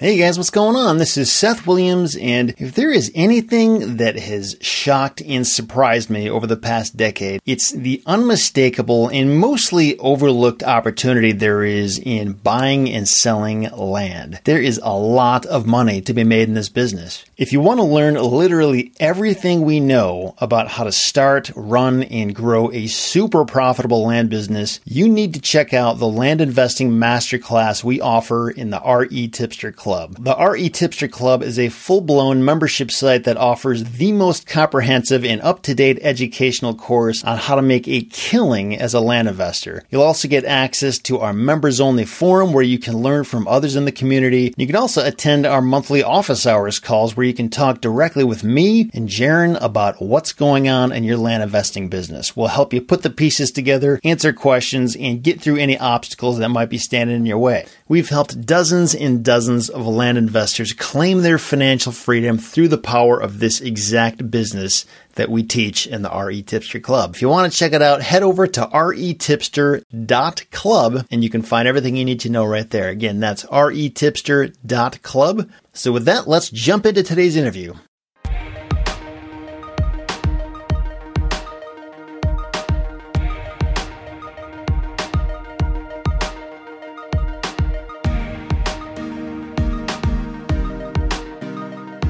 Hey guys, what's going on? This is Seth Williams, and if there is anything that has shocked and surprised me over the past decade, it's the unmistakable and mostly overlooked opportunity there is in buying and selling land. There is a lot of money to be made in this business. If you want to learn literally everything we know about how to start, run, and grow a super profitable land business, you need to check out the land investing masterclass we offer in the RE Tipster Club. The RE Tipster Club is a full blown membership site that offers the most comprehensive and up to date educational course on how to make a killing as a land investor. You'll also get access to our members only forum where you can learn from others in the community. You can also attend our monthly office hours calls where you can talk directly with me and Jaron about what's going on in your land investing business. We'll help you put the pieces together, answer questions, and get through any obstacles that might be standing in your way. We've helped dozens and dozens of land investors claim their financial freedom through the power of this exact business that we teach in the RE Tipster Club. If you want to check it out, head over to retipster.club and you can find everything you need to know right there. Again, that's retipster.club. So with that, let's jump into today's interview.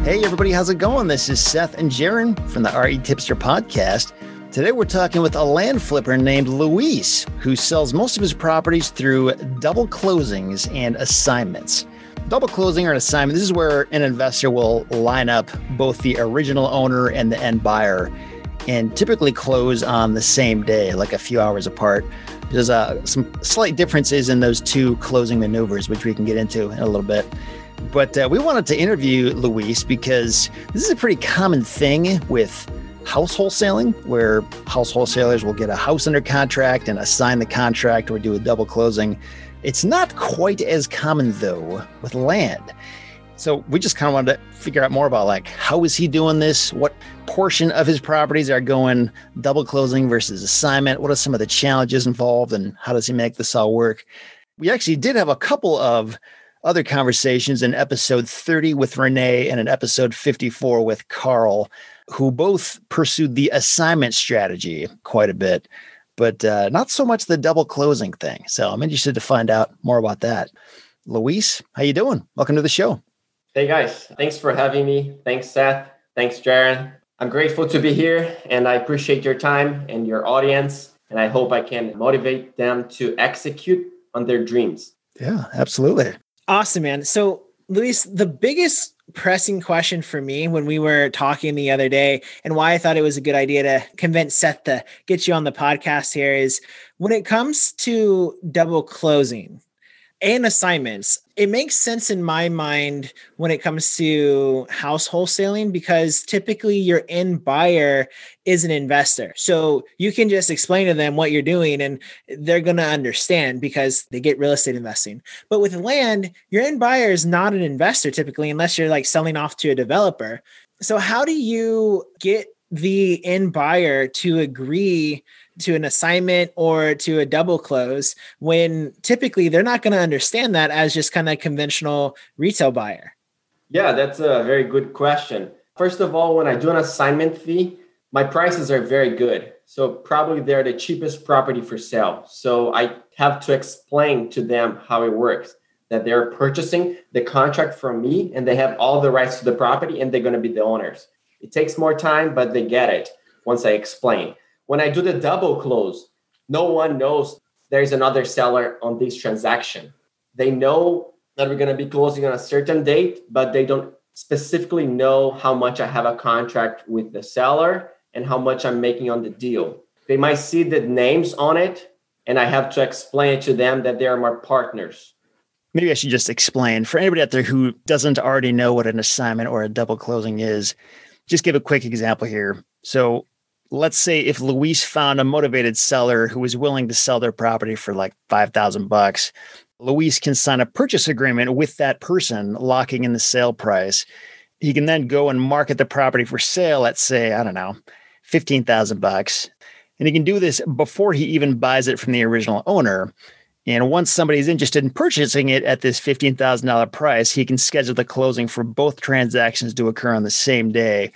Hey, everybody, how's it going? This is Seth and Jaron from the RE Tipster podcast. Today, we're talking with a land flipper named Luis, who sells most of his properties through double closings and assignments. Double closing or an assignment, this is where an investor will line up both the original owner and the end buyer and typically close on the same day, like a few hours apart. There's uh, some slight differences in those two closing maneuvers, which we can get into in a little bit. But uh, we wanted to interview Luis because this is a pretty common thing with house wholesaling, where house wholesalers will get a house under contract and assign the contract or do a double closing. It's not quite as common though with land. So we just kind of wanted to figure out more about like how is he doing this? What portion of his properties are going double closing versus assignment? What are some of the challenges involved and how does he make this all work? We actually did have a couple of other conversations in episode 30 with Renee and in episode 54 with Carl, who both pursued the assignment strategy quite a bit, but uh, not so much the double closing thing. So I'm interested to find out more about that. Luis, how you doing? Welcome to the show. Hey guys, thanks for having me. Thanks, Seth. Thanks, Jaron. I'm grateful to be here and I appreciate your time and your audience. And I hope I can motivate them to execute on their dreams. Yeah, absolutely. Awesome, man. So, Luis, the biggest pressing question for me when we were talking the other day and why I thought it was a good idea to convince Seth to get you on the podcast here is when it comes to double closing, and assignments. It makes sense in my mind when it comes to house wholesaling because typically your end buyer is an investor. So you can just explain to them what you're doing and they're going to understand because they get real estate investing. But with land, your end buyer is not an investor typically unless you're like selling off to a developer. So how do you get the end buyer to agree to an assignment or to a double close when typically they're not going to understand that as just kind of conventional retail buyer? Yeah, that's a very good question. First of all, when I do an assignment fee, my prices are very good. So probably they're the cheapest property for sale. So I have to explain to them how it works that they're purchasing the contract from me and they have all the rights to the property and they're going to be the owners. It takes more time, but they get it once I explain. When I do the double close, no one knows there's another seller on this transaction. They know that we're going to be closing on a certain date, but they don't specifically know how much I have a contract with the seller and how much I'm making on the deal. They might see the names on it, and I have to explain to them that they are my partners. Maybe I should just explain for anybody out there who doesn't already know what an assignment or a double closing is. Just give a quick example here. So, let's say if Luis found a motivated seller who was willing to sell their property for like 5000 bucks, Luis can sign a purchase agreement with that person locking in the sale price. He can then go and market the property for sale at say, I don't know, 15,000 bucks. And he can do this before he even buys it from the original owner. And once somebody's interested in purchasing it at this $15,000 price, he can schedule the closing for both transactions to occur on the same day,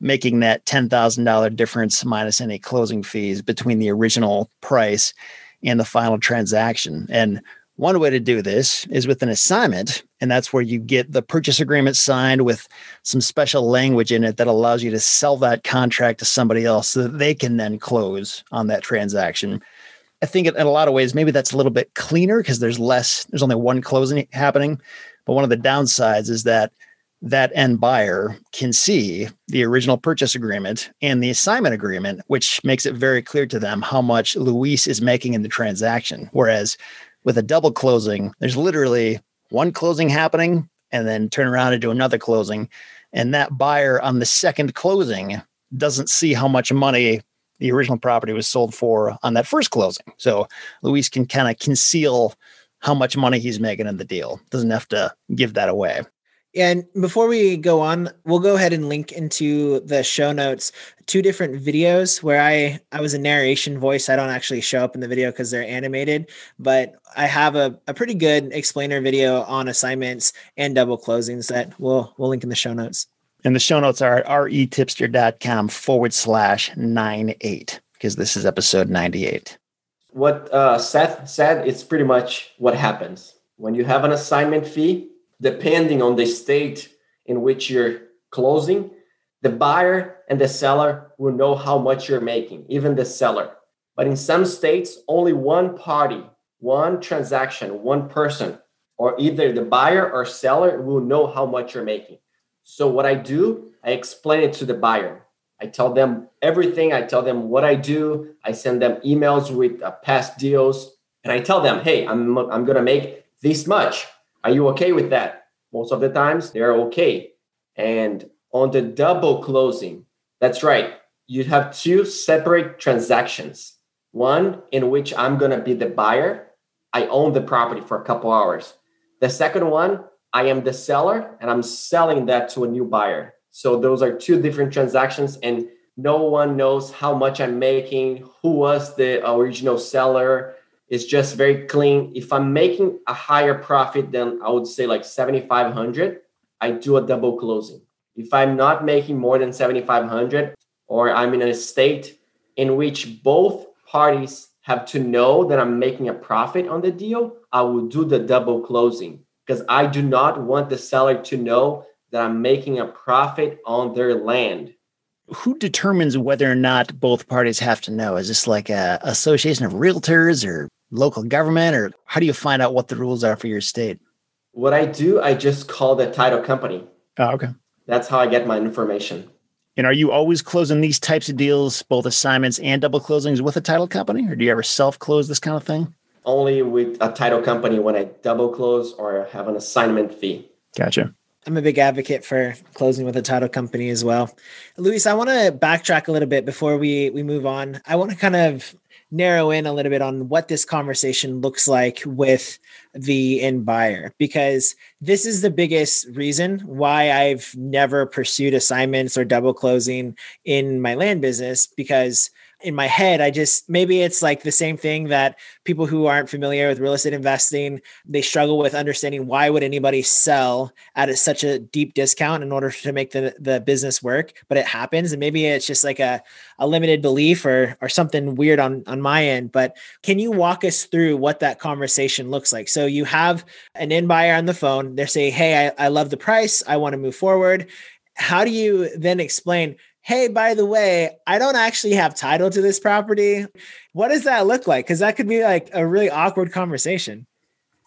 making that $10,000 difference minus any closing fees between the original price and the final transaction. And one way to do this is with an assignment, and that's where you get the purchase agreement signed with some special language in it that allows you to sell that contract to somebody else so that they can then close on that transaction. I think in a lot of ways, maybe that's a little bit cleaner because there's less, there's only one closing happening. But one of the downsides is that that end buyer can see the original purchase agreement and the assignment agreement, which makes it very clear to them how much Luis is making in the transaction. Whereas with a double closing, there's literally one closing happening and then turn around and do another closing. And that buyer on the second closing doesn't see how much money the original property was sold for on that first closing. So Luis can kind of conceal how much money he's making in the deal. Doesn't have to give that away. And before we go on, we'll go ahead and link into the show notes two different videos where I I was a narration voice. I don't actually show up in the video because they're animated, but I have a, a pretty good explainer video on assignments and double closings that we'll we'll link in the show notes. And the show notes are at retipster.com forward slash nine eight because this is episode 98. What uh, Seth said, it's pretty much what happens. When you have an assignment fee, depending on the state in which you're closing, the buyer and the seller will know how much you're making, even the seller. But in some states, only one party, one transaction, one person, or either the buyer or seller will know how much you're making. So, what I do, I explain it to the buyer. I tell them everything. I tell them what I do. I send them emails with uh, past deals. And I tell them, hey, I'm, I'm going to make this much. Are you okay with that? Most of the times they're okay. And on the double closing, that's right. You have two separate transactions. One in which I'm going to be the buyer. I own the property for a couple hours. The second one, I am the seller and I'm selling that to a new buyer. So those are two different transactions and no one knows how much I'm making, who was the original seller, it's just very clean. If I'm making a higher profit than I would say like 7,500, I do a double closing. If I'm not making more than 7,500 or I'm in a state in which both parties have to know that I'm making a profit on the deal, I will do the double closing because I do not want the seller to know that I'm making a profit on their land. Who determines whether or not both parties have to know? Is this like a association of realtors or local government, or how do you find out what the rules are for your state? What I do, I just call the title company. Oh, okay. That's how I get my information. And are you always closing these types of deals, both assignments and double closings with a title company, or do you ever self close this kind of thing? Only with a title company when I double close or have an assignment fee. Gotcha. I'm a big advocate for closing with a title company as well. Luis, I want to backtrack a little bit before we we move on. I want to kind of narrow in a little bit on what this conversation looks like with the end buyer because this is the biggest reason why I've never pursued assignments or double closing in my land business because in my head i just maybe it's like the same thing that people who aren't familiar with real estate investing they struggle with understanding why would anybody sell at a, such a deep discount in order to make the, the business work but it happens and maybe it's just like a, a limited belief or or something weird on on my end but can you walk us through what that conversation looks like? So you have an in buyer on the phone they're saying hey I, I love the price i want to move forward. How do you then explain hey, by the way, I don't actually have title to this property. What does that look like? Because that could be like a really awkward conversation.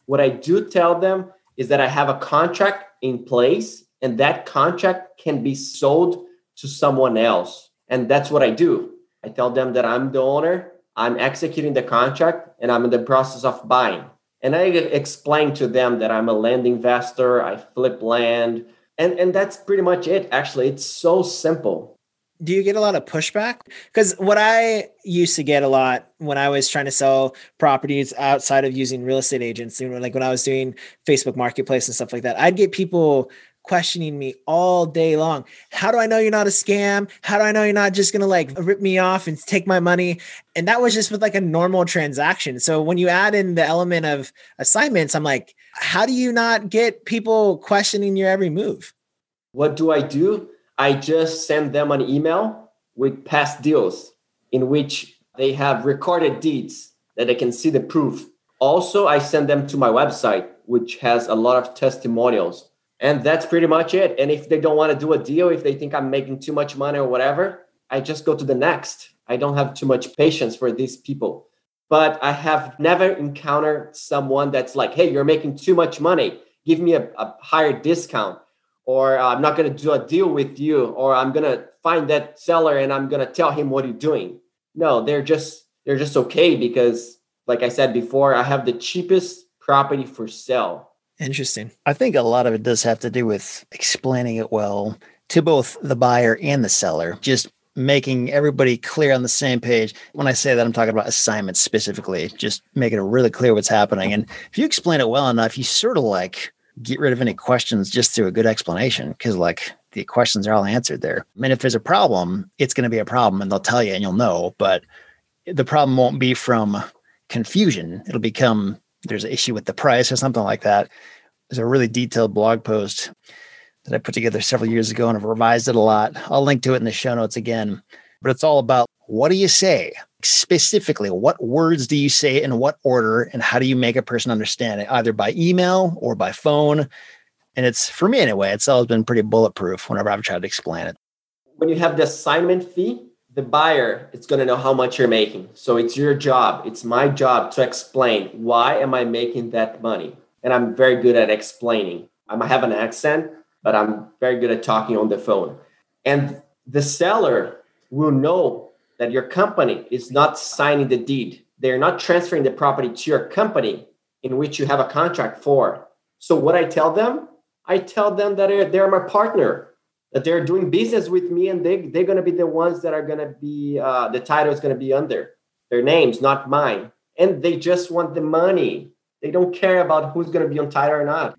What I do tell them is that I have a contract in place and that contract can be sold to someone else. And that's what I do. I tell them that I'm the owner, I'm executing the contract, and I'm in the process of buying. And I explain to them that I'm a land investor, I flip land, and, and that's pretty much it. Actually, it's so simple do you get a lot of pushback? Because what I used to get a lot when I was trying to sell properties outside of using real estate agents, you know, like when I was doing Facebook Marketplace and stuff like that, I'd get people questioning me all day long. How do I know you're not a scam? How do I know you're not just going to like rip me off and take my money? And that was just with like a normal transaction. So when you add in the element of assignments, I'm like, how do you not get people questioning your every move? What do I do? I just send them an email with past deals in which they have recorded deeds that they can see the proof. Also, I send them to my website, which has a lot of testimonials and that's pretty much it. And if they don't want to do a deal, if they think I'm making too much money or whatever, I just go to the next. I don't have too much patience for these people. But I have never encountered someone that's like, hey, you're making too much money. Give me a, a higher discount. Or uh, I'm not going to do a deal with you. Or I'm going to find that seller and I'm going to tell him what you're doing. No, they're just they're just okay because like I said before, I have the cheapest property for sale Interesting. I think a lot of it does have to do with explaining it well to both the buyer and the seller, just making everybody clear on the same page. When I say that, I'm talking about assignments specifically, just making it really clear what's happening. And if you explain it well enough, you sort of like get rid of any questions just through a good explanation because, like, the questions are all answered there. I mean, if there's a problem, it's going to be a problem and they'll tell you and you'll know, but the problem won't be from confusion. It'll become there's an issue with the price or something like that. There's a really detailed blog post that I put together several years ago and I've revised it a lot. I'll link to it in the show notes again. But it's all about what do you say? Specifically, what words do you say in what order and how do you make a person understand it, either by email or by phone? And it's for me anyway, it's always been pretty bulletproof whenever I've tried to explain it. When you have the assignment fee, the buyer is going to know how much you're making. So it's your job, it's my job to explain why am I making that money? And I'm very good at explaining. I might have an accent, but I'm very good at talking on the phone. And the seller will know that your company is not signing the deed. They're not transferring the property to your company in which you have a contract for. So what I tell them, I tell them that they're, my partner that they're doing business with me and they, they're going to be the ones that are going to be uh, the title is going to be under. Their names not mine. And they just want the money. They don't care about who's going to be on title or not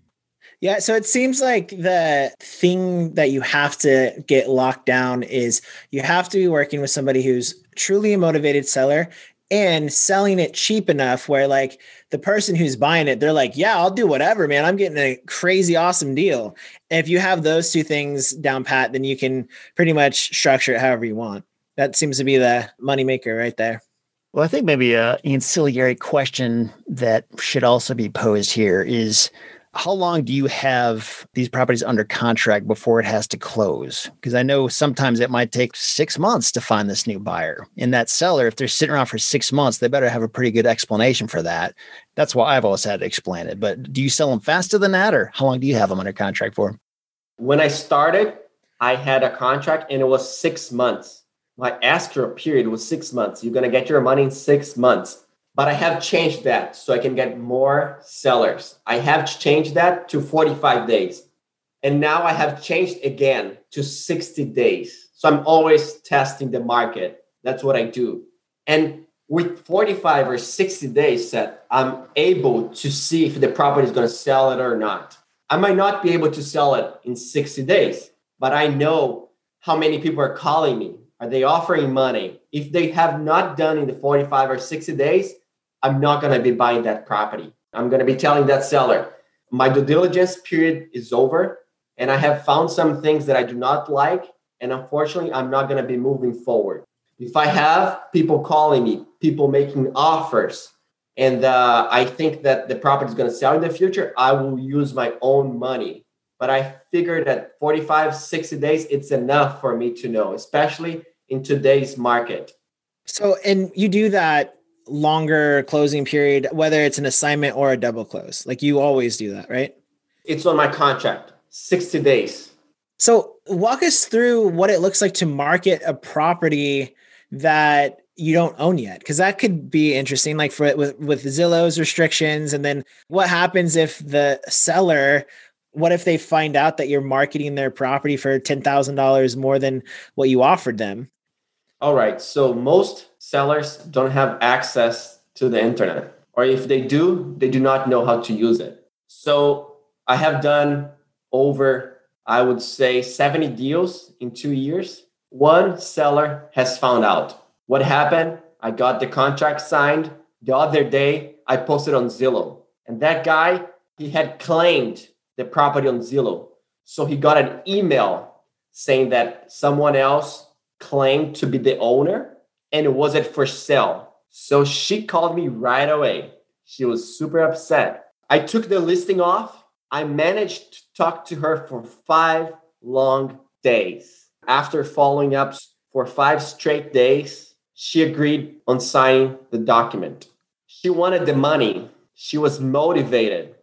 yeah so it seems like the thing that you have to get locked down is you have to be working with somebody who's truly a motivated seller and selling it cheap enough where like the person who's buying it they're like yeah i'll do whatever man. I'm getting a crazy awesome deal. If you have those two things down pat then you can pretty much structure it however you want. That seems to be the moneymaker right there. Well i think maybe a ancillary question that should also be posed here is how long do you have these properties under contract before it has to close? Because I know sometimes it might take six months to find this new buyer. And that seller, if they're sitting around for six months, they better have a pretty good explanation for that. That's why I've always had to explain it. But do you sell them faster than that, or how long do you have them under contract for? When I started, I had a contract and it was six months. My escrow period was six months. You're going to get your money in six months but I have changed that so I can get more sellers. I have changed that to 45 days. And now I have changed again to 60 days. So I'm always testing the market. That's what I do. And with 45 or 60 days set, I'm able to see if the property is going to sell it or not. I might not be able to sell it in 60 days, but I know how many people are calling me. Are they offering money? If they have not done in the 45 or 60 days, I'm not going to be buying that property. I'm going to be telling that seller, my due diligence period is over and I have found some things that I do not like. And unfortunately, I'm not going to be moving forward. If I have people calling me, people making offers, and uh, I think that the property is going to sell in the future, I will use my own money. But I figured that 45, 60 days, it's enough for me to know, especially in today's market. So, and you do that longer closing period, whether it's an assignment or a double close. Like you always do that, right? It's on my contract, 60 days. So walk us through what it looks like to market a property that you don't own yet because that could be interesting like for with with Zillow's restrictions and then what happens if the seller what if they find out that you're marketing their property for $10,000 more than what you offered them all right. So most sellers don't have access to the internet, or if they do, they do not know how to use it. So I have done over I would say 70 deals in two years. One seller has found out. What happened? I got the contract signed. The other day, I posted on Zillow. And that guy, he had claimed the property on Zillow. So he got an email saying that someone else claimed to be the owner and it wasn't for sale. So she called me right away. She was super upset. I took the listing off. I managed to talk to her for five long days. After following up for five straight days, she agreed on signing the document. She wanted the money. She was motivated.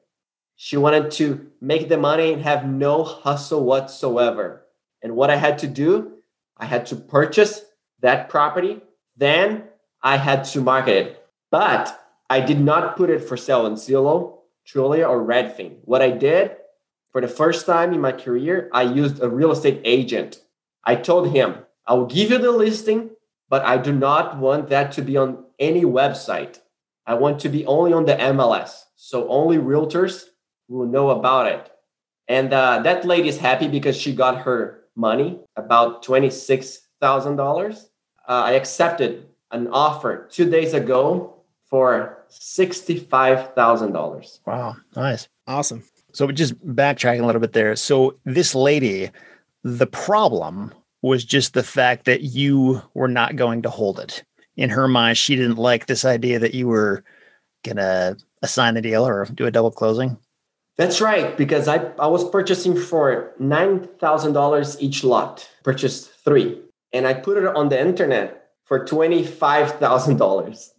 She wanted to make the money and have no hustle whatsoever. And what I had to do, I had to purchase that property. Then I had to market it. But I did not put it for sale on Zillow, Trulia, or Redfin. What I did for the first time in my career, I used a real estate agent. I told him, I will give you the listing, but I do not want that to be on any website. I want to be only on the MLS. So only realtors will know about it. And uh, that lady is happy because she got her money, about $26,000. Uh, I accepted an offer two days ago for $65,000. Wow. Nice. Awesome. So just backtracking a little bit there. So this lady, the problem was just the fact that you were not going to hold it. In her mind, she didn't like this idea that you were going to assign the deal or do a double closing. That's right, because I, I was purchasing for $9,000 each lot, purchased three. And I put it on the internet for $25,000.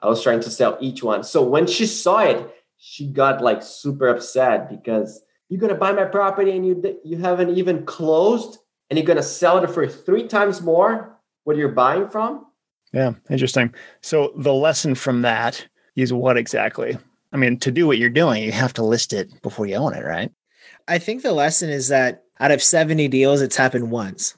I was trying to sell each one. So when she saw it, she got like super upset because you're gonna buy my property and you you haven't even closed, and you're gonna sell it for three times more what you're buying from. Yeah, interesting. So the lesson from that is what exactly? I mean, to do what you're doing, you have to list it before you own it, right? I think the lesson is that out of 70 deals, it's happened once.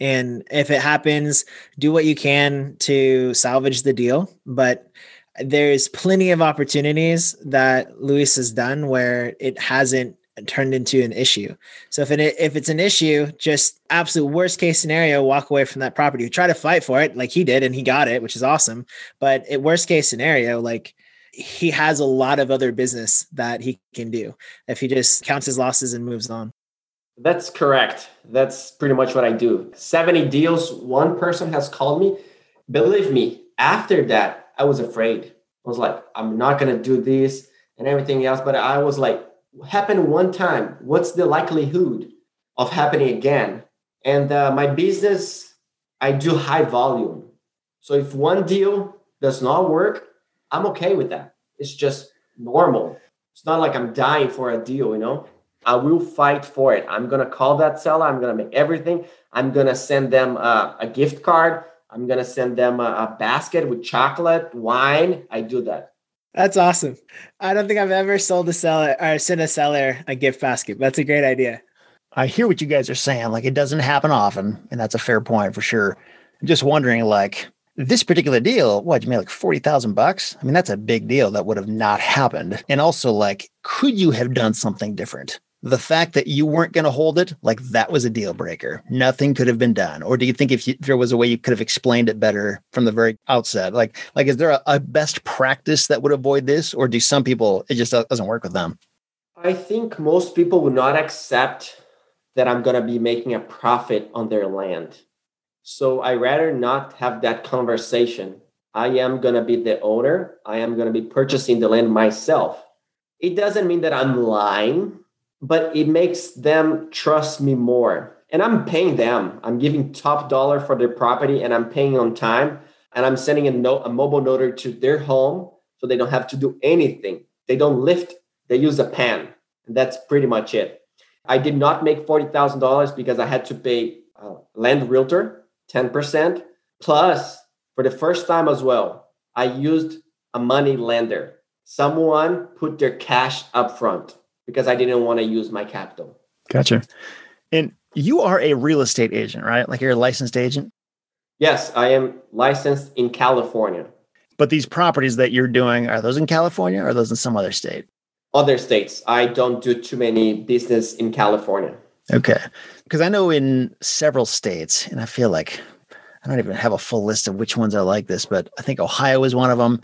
And if it happens, do what you can to salvage the deal. But there's plenty of opportunities that Luis has done where it hasn't turned into an issue. So if it if it's an issue, just absolute worst case scenario, walk away from that property. Try to fight for it like he did and he got it, which is awesome. But at worst case scenario, like he has a lot of other business that he can do if he just counts his losses and moves on. That's correct. That's pretty much what I do. 70 deals, one person has called me. Believe me, after that, I was afraid. I was like, I'm not going to do this and everything else. But I was like, happened one time. What's the likelihood of happening again? And uh, my business, I do high volume. So if one deal does not work, I'm okay with that. It's just normal. It's not like I'm dying for a deal, you know? I will fight for it. I'm going to call that seller. I'm going to make everything. I'm going to send them uh, a gift card. I'm going to send them a, a basket with chocolate, wine. I do that. That's awesome. I don't think I've ever sold a seller or sent a seller a gift basket. That's a great idea. I hear what you guys are saying. Like it doesn't happen often, and that's a fair point for sure. I'm just wondering, like this particular deal, what you made like forty thousand bucks? I mean, that's a big deal that would have not happened. And also, like, could you have done something different? The fact that you weren't going to hold it, like that was a deal breaker. Nothing could have been done. Or do you think if, you, if there was a way you could have explained it better from the very outset? Like, like is there a, a best practice that would avoid this, or do some people it just doesn't work with them? I think most people would not accept that I'm going to be making a profit on their land. So I rather not have that conversation. I am going to be the owner. I am going to be purchasing the land myself. It doesn't mean that I'm lying but it makes them trust me more. And I'm paying them. I'm giving top dollar for their property and I'm paying on time. And I'm sending a note, a mobile notary to their home so they don't have to do anything. They don't lift, they use a pen. And that's pretty much it. I did not make $40,000 because I had to pay a land realtor 10%. Plus, for the first time as well, I used a money lender. Someone put their cash up front because I didn't want to use my capital. Gotcha. And you are a real estate agent, right? Like you're a licensed agent? Yes, I am licensed in California. But these properties that you're doing, are those in California or are those in some other state? Other states. I don't do too many business in California. Okay. Because I know in several states, and I feel like I don't even have a full list of which ones are like this, but I think Ohio is one of them.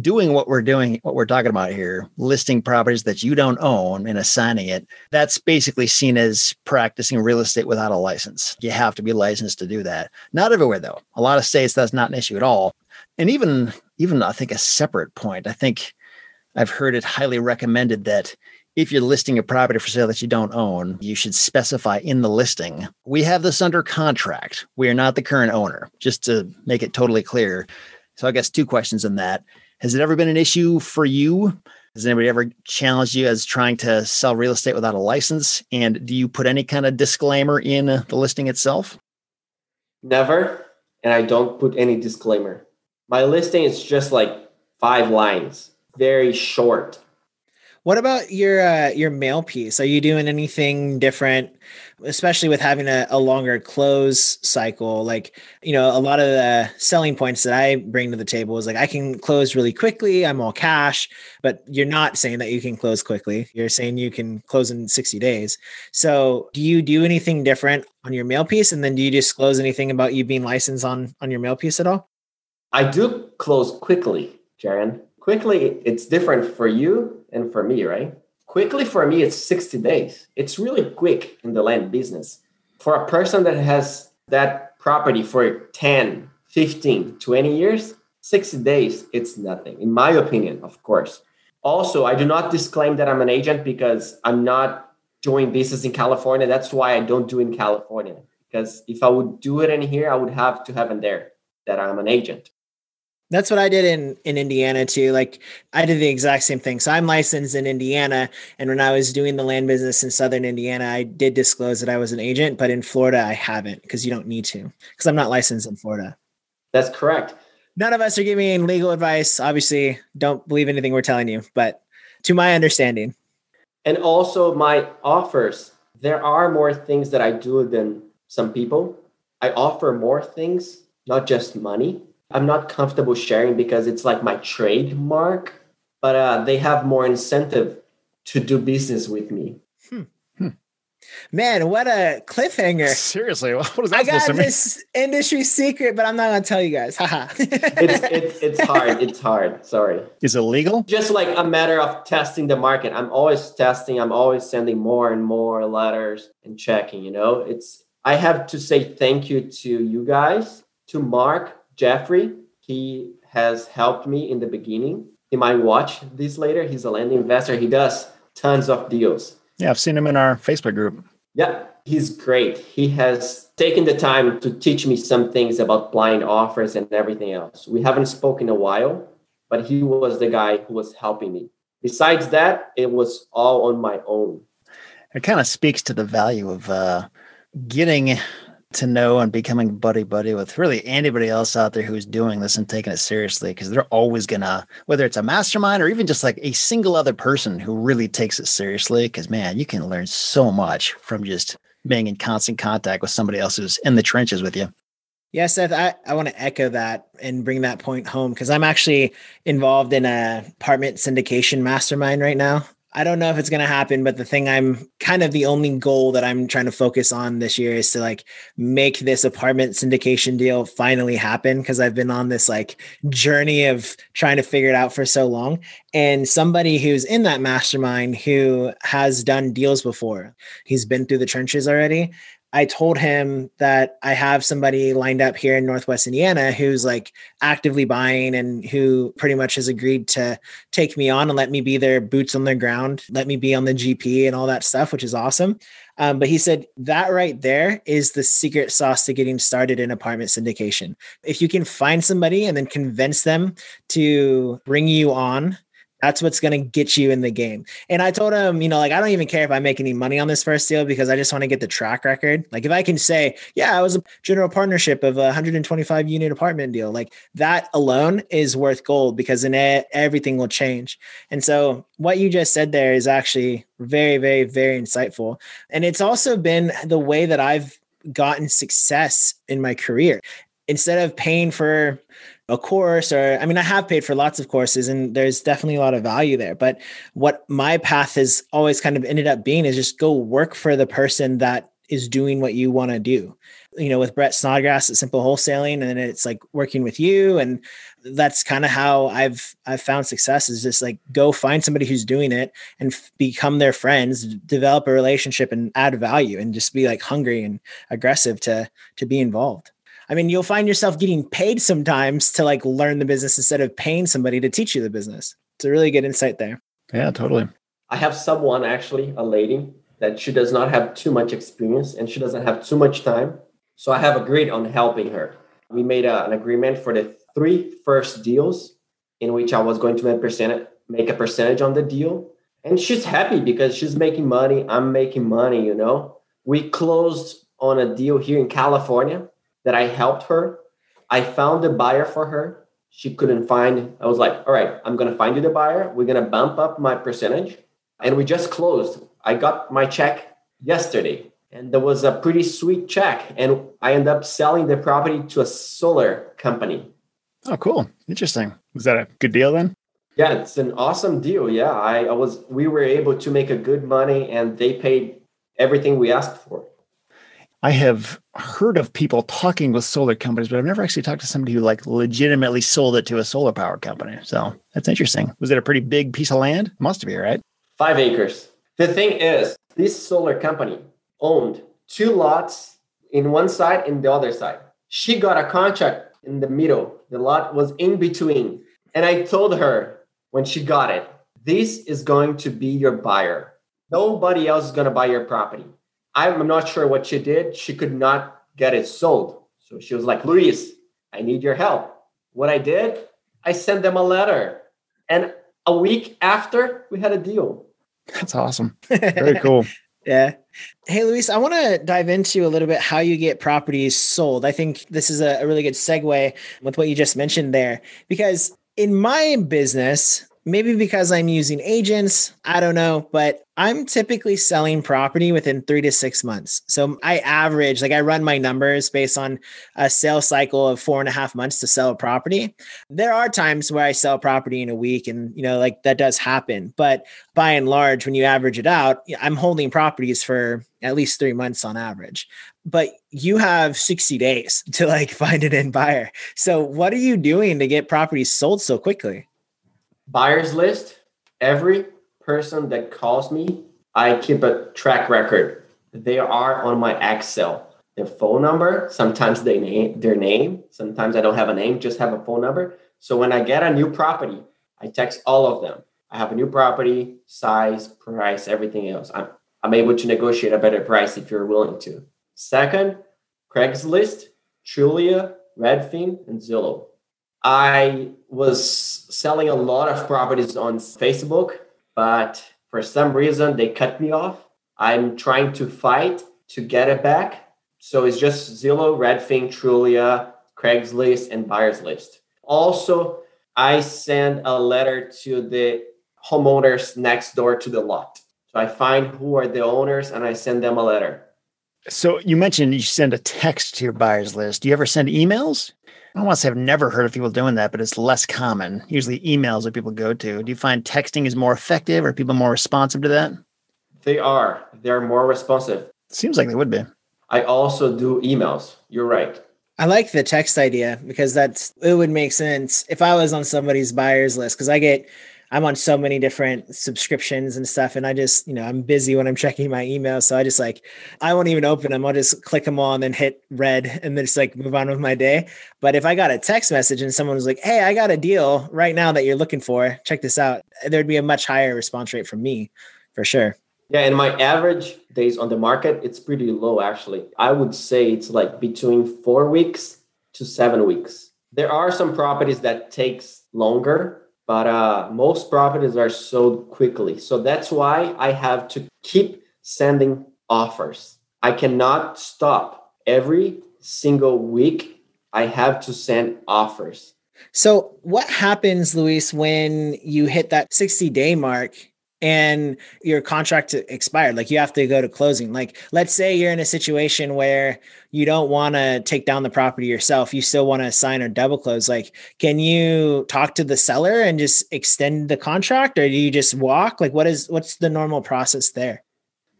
Doing what we're doing, what we're talking about here, listing properties that you don't own and assigning it, that's basically seen as practicing real estate without a license. You have to be licensed to do that. Not everywhere, though. A lot of states, that's not an issue at all. And even, even I think a separate point, I think I've heard it highly recommended that if you're listing a property for sale that you don't own, you should specify in the listing, we have this under contract. We are not the current owner, just to make it totally clear. So I guess two questions in that. Has it ever been an issue for you? Has anybody ever challenged you as trying to sell real estate without a license? And do you put any kind of disclaimer in uh, the listing itself? Never. And I don't put any disclaimer. My listing is just like five lines, very short what about your uh, your mail piece? Are you doing anything different, especially with having a, a longer close cycle? Like, you know, a lot of the selling points that I bring to the table is like I can close really quickly. I'm all cash, but you're not saying that you can close quickly. You're saying you can close in 60 days. So, do you do anything different on your mail piece? And then do you disclose anything about you being licensed on on your mail piece at all? I do close quickly, Jaron quickly it's different for you and for me right? Quickly for me it's 60 days. It's really quick in the land business. For a person that has that property for 10 15 20 years 60 days it's nothing in my opinion of course. Also i do not disclaim that i'm an agent because i'm not doing business in california. That's why i don't do in california because if i would do it in here i would have to have in there that i'm an agent that's what I did in in Indiana too. Like I did the exact same thing. So I'm licensed in Indiana, and when I was doing the land business in Southern Indiana, I did disclose that I was an agent, but in Florida I haven't because you don't need to because I'm not licensed in Florida. That's correct. None of us are giving legal advice. Obviously, don't believe anything we're telling you, but to my understanding. And also my offers. There are more things that I do than some people. I offer more things, not just money I'm not comfortable sharing because it's like my trademark, but uh, they have more incentive to do business with me. Hmm. hmm. Man, what a cliffhanger! Seriously, what is that? I got this industry secret, but I'm not gonna tell you guys. Haha. it's, it's it's hard. It's hard. Sorry. Is it legal? Just like a matter of testing the market. I'm always testing. I'm always sending more and more letters and checking. You know, it's. I have to say thank you to you guys, to Mark, Jeffrey, he has helped me in the beginning. He might watch this later. He's a land investor. He does tons of deals. Yeah, I've seen him in our Facebook group. Yeah, he's great. He has taken the time to teach me some things about blind offers and everything else. We haven't spoken a while, but he was the guy who was helping me. Besides that, it was all on my own. It kind of speaks to the value of uh, getting to know and becoming buddy buddy with really anybody else out there who's doing this and taking it seriously because they're always gonna whether it's a mastermind or even just like a single other person who really takes it seriously because man you can learn so much from just being in constant contact with somebody else who's in the trenches with you yeah, Seth, I, I want to echo that and bring that point home because I'm actually involved in a apartment syndication mastermind right now. I don't know if it's going to happen, but the thing I'm kind of the only goal that I'm trying to focus on this year is to like make this apartment syndication deal finally happen because I've been on this like journey of trying to figure it out for so long. And somebody who's in that mastermind who has done deals before, he's been through the trenches already. I told him that I have somebody lined up here in Northwest Indiana who's like actively buying and who pretty much has agreed to take me on and let me be their boots on the ground, let me be on the GP and all that stuff, which is awesome. Um, but he said that right there is the secret sauce to getting started in apartment syndication. If you can find somebody and then convince them to bring you on that's what's going to get you in the game. And I told him, you know, like, I don't even care if I make any money on this first deal because I just want to get the track record. Like, if I can say, yeah, I was a general partnership of a 125 unit apartment deal, like that alone is worth gold because then everything will change. And so, what you just said there is actually very, very, very insightful. And it's also been the way that I've gotten success in my career. Instead of paying for a course or I mean I have paid for lots of courses and there's definitely a lot of value there but what my path has always kind of ended up being is just go work for the person that is doing what you want to do. You know with Brett Snodgrass at Simple Wholesaling and then it's like working with you and that's kind of how I've I've found success is just like go find somebody who's doing it and f- become their friends develop a relationship and add value and just be like hungry and aggressive to to be involved I mean, you'll find yourself getting paid sometimes to like learn the business instead of paying somebody to teach you the business. It's a really good insight there. Yeah, totally. I have someone actually, a lady, that she does not have too much experience and she doesn't have too much time. So I have agreed on helping her. We made a, an agreement for the three first deals in which I was going to make, percent, make a percentage on the deal. And she's happy because she's making money. I'm making money, you know. We closed on a deal here in California that I helped her. I found a buyer for her. She couldn't find. I was like, all right, I'm going to find you the buyer. We're going to bump up my percentage. And we just closed. I got my check yesterday and there was a pretty sweet check. And I ended up selling the property to a solar company. Oh, cool. Interesting. Was that a good deal then? Yeah, it's an awesome deal. Yeah, I, I was, we were able to make a good money and they paid everything we asked for. I have heard of people talking with solar companies, but I've never actually talked to somebody who like legitimately sold it to a solar power company. So that's interesting. Was it a pretty big piece of land? Must be, right? Five acres. The thing is, this solar company owned two lots in one side and the other side. She got a contract in the middle. The lot was in between. And I told her when she got it, this is going to be your buyer. Nobody else is going to buy your property. I'm not sure what she did. She could not get it sold. So she was like, Luis, I need your help. What I did, I sent them a letter. And a week after, we had a deal. That's awesome. Very cool. yeah. Hey, Luis, I want to dive into a little bit how you get properties sold. I think this is a, a really good segue with what you just mentioned there, because in my business, maybe because I'm using agents, I don't know, but I'm typically selling property within three to six months. So I average, like I run my numbers based on a sales cycle of four and a half months to sell a property. There are times where I sell property in a week and, you know, like that does happen. But by and large, when you average it out, I'm holding properties for at least three months on average. But you have 60 days to like find an end buyer. So what are you doing to get properties sold so quickly? Buyers list every person that calls me i keep a track record. They are on my excel. Their phone number sometimes they name their name sometimes i don't have a name just have a phone number. So when i get a new property i text all of them. I have a new property size price everything else. I'm, I'm able to negotiate a better price if you're willing to. Second craigslist trulia redfin and zillow. I was selling a lot of properties on Facebook, but for some reason they cut me off. I'm trying to fight to get it back. So it's just Zillow, Redfin, Trulia, Craigslist, and Buyers List. Also, I send a letter to the homeowners next door to the lot. So I find who are the owners and I send them a letter. So you mentioned you send a text to your buyers list. Do you ever send emails? I don't want to say I've never heard of people doing that, but it's less common. Usually emails that people go to. Do you find texting is more effective? Are people more responsive to that? They are. They're more responsive. Seems like they would be. I also do emails. You're right. I like the text idea because that's it would make sense if I was on somebody's buyers list because I get I'm on so many different subscriptions and stuff. And I just, you know, I'm busy when I'm checking my email. So I just like, I won't even open them. I'll just click them all and then hit read and then just like move on with my day. But if I got a text message and someone was like, Hey, I got a deal right now that you're looking for, check this out, there'd be a much higher response rate from me for sure. Yeah, and my average days on the market, it's pretty low actually. I would say it's like between four weeks to seven weeks. There are some properties that takes longer but uh, most properties are sold quickly. So that's why I have to keep sending offers. I cannot stop. Every single week, I have to send offers. So, what happens, Luis, when you hit that 60 day mark and your contract expired like you have to go to closing. Like let's say you're in a situation where you don't want to take down the property yourself you still want to sign or double close like can you talk to the seller and just extend the contract or do you just walk? Like what is what's the normal process there?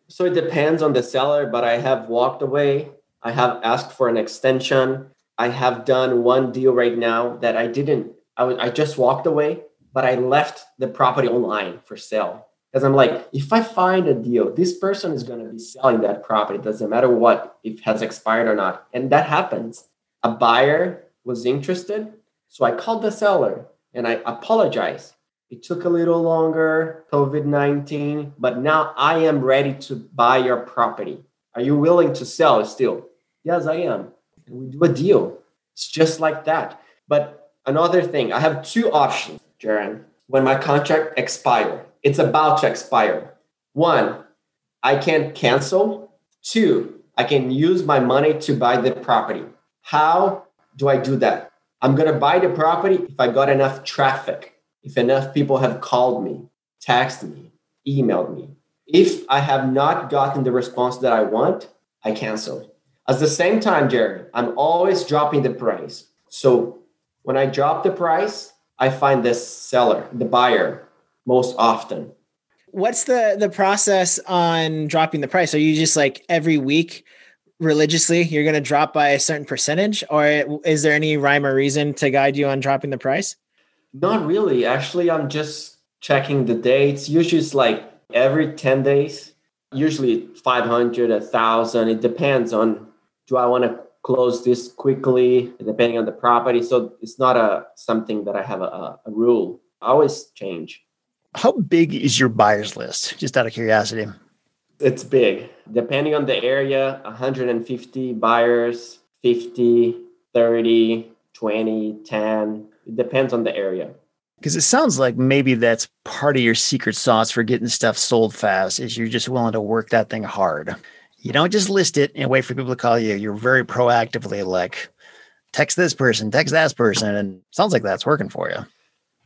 So it depends on the seller but i have walked away. I have asked for an extension. I have done one deal right now that i didn't I, was, I just walked away but I left the property online for sale. Because I'm like, if I find a deal, this person is going to be selling that property. Doesn't matter what, if has expired or not. And that happens. A buyer was interested. So I called the seller and I apologized. It took a little longer, COVID 19, but now I am ready to buy your property. Are you willing to sell still? Yes, I am. And we do a deal. It's just like that. But another thing, I have two options. Jaron, when my contract expire, it's about to expire. One, I can cancel. Two, I can use my money to buy the property. How do I do that? I'm going to buy the property if I got enough traffic, if enough people have called me, texted me, emailed me. If I have not gotten the response that I want, I cancel. At the same time, Jerry, I'm always dropping the price. So when I drop the price, I find this seller, the buyer, most often. What's the the process on dropping the price? Are you just like every week religiously you're going to drop by a certain percentage or is there any rhyme or reason to guide you on dropping the price? Not really. Actually, I'm just checking the dates. Usually it's like every 10 days, usually 500, 1000. It depends on do I want to close this quickly depending on the property. So it's not a something that i have a, a rule. I always change. How big is your buyers list? Just out of curiosity. It's big. Depending on the area 150 buyers 50 30 20 10 it depends on the area. Because it sounds like maybe that's part of your secret sauce for getting stuff sold fast is you're just willing to work that thing hard you don't just list it and wait for people to call you. You're very proactively like, text this person, text that person. And sounds like that's working for you.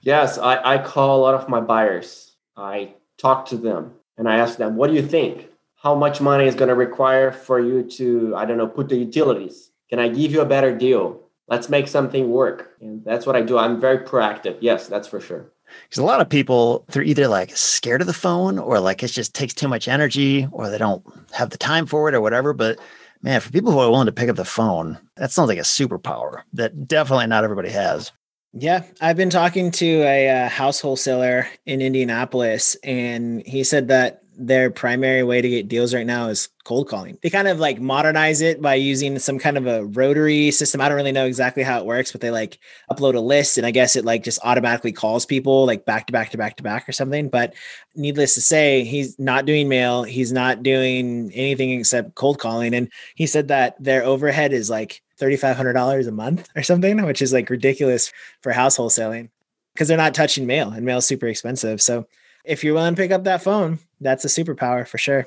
Yes, I, I call a lot of my buyers. I talk to them and I ask them, what do you think? How much money is going to require for you to, I don't know, put the utilities? Can I give you a better deal? Let's make something work. And that's what I do. I'm very proactive. Yes, that's for sure. Because a lot of people, they're either like scared of the phone or like it just takes too much energy or they don't have the time for it or whatever. But man, for people who are willing to pick up the phone, that sounds like a superpower that definitely not everybody has. Yeah, I've been talking to a, uh, house wholesaler in Indianapolis, and he said that their primary way to get deals right now is cold calling. They kind of like modernize it by using some kind of a rotary system. I don't really know exactly how it works, but they like upload a list and I guess it like just automatically calls people like back to back to back to back or something. But needless to say, he's not doing mail. He's not doing anything except cold calling. And he said that their overhead is like $3,500 a month or something, which is like ridiculous for house wholesaling because they're not touching mail and mail is super expensive. So if you're willing to pick up that phone, that's a superpower for sure.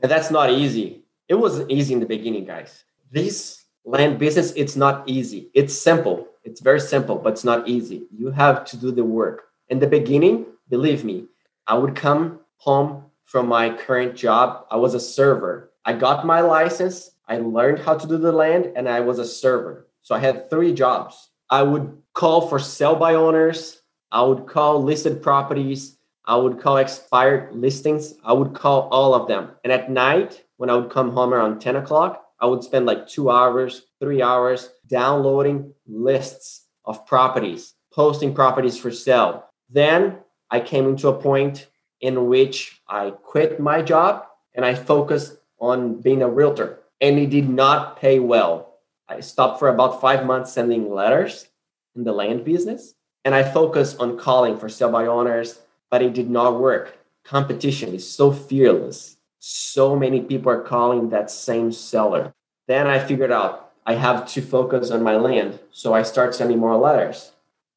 And that's not easy. It wasn't easy in the beginning, guys. This land business, it's not easy. It's simple. It's very simple, but it's not easy. You have to do the work. In the beginning, believe me, I would come home from my current job. I was a server. I got my license. I learned how to do the land and I was a server. So I had three jobs. I would call for sell by owners. I would call listed properties. I would call expired listings. I would call all of them. And at night, when I would come home around 10 o'clock, I would spend like two hours, three hours downloading lists of properties, posting properties for sale. Then I came into a point in which I quit my job and I focused on being a realtor. And it did not pay well. I stopped for about five months sending letters in the land business. And I focused on calling for sale by owners, but it did not work. Competition is so fearless. So many people are calling that same seller. Then I figured out I have to focus on my land. So I start sending more letters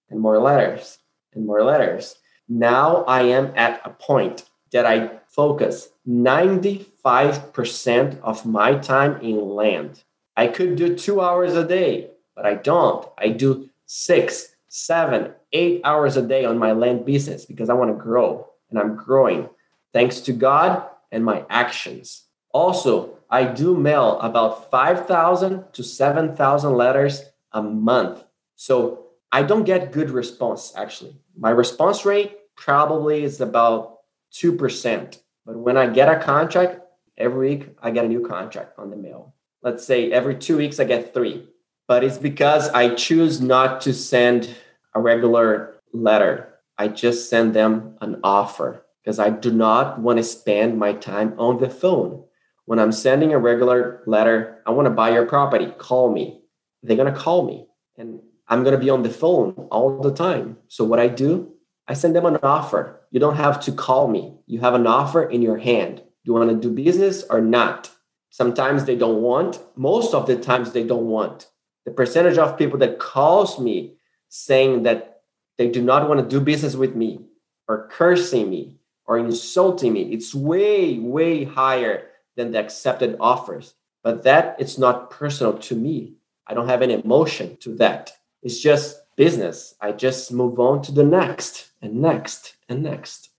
and more letters and more letters. Now I am at a point that I focus 95% of my time in land. I could do two hours a day, but I don't. I do six, seven, eight hours a day on my land business because I want to grow and I'm growing thanks to God and my actions. Also, I do mail about 5,000 to 7,000 letters a month. So I don't get good response actually. My response rate probably is about 2%. But when I get a contract, every week I get a new contract on the mail. Let's say every two weeks I get three. But it's because I choose not to send a regular letter. I just send them an offer because I do not want to spend my time on the phone. When I'm sending a regular letter, I want to buy your property, call me. They're going to call me and I'm going to be on the phone all the time. So what I do, I send them an offer. You don't have to call me. You have an offer in your hand. Do you want to do business or not? Sometimes they don't want. Most of the times they don't want. The percentage of people that calls me saying that they do not want to do business with me or cursing me or insulting me, it's way, way higher than the accepted offers. But that it's not personal to me. I don't have any emotion to that. It's just business. I just move on to the next and next and next.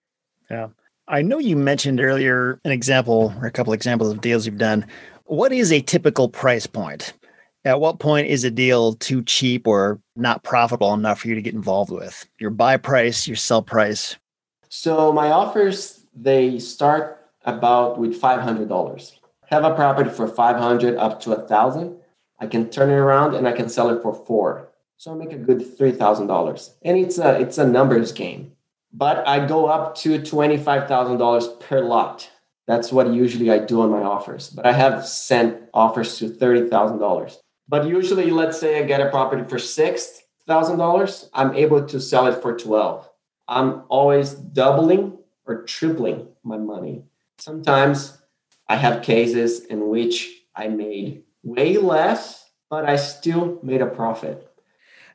Yeah. I know you mentioned earlier an example or a couple examples of deals you've done. What is a typical price point? At what point is a deal too cheap or not profitable enough for you to get involved with? Your buy price, your sell price? So my offers they start about with five hundred dollars. Have a property for five hundred up to a thousand. I can turn it around and I can sell it for four. So I make a good three thousand dollars, and it's a it's a numbers game. But I go up to twenty five thousand dollars per lot. That's what usually I do on my offers. But I have sent offers to thirty thousand dollars. But usually, let's say I get a property for six thousand dollars, I'm able to sell it for twelve. I'm always doubling or tripling my money. Sometimes I have cases in which I made way less, but I still made a profit.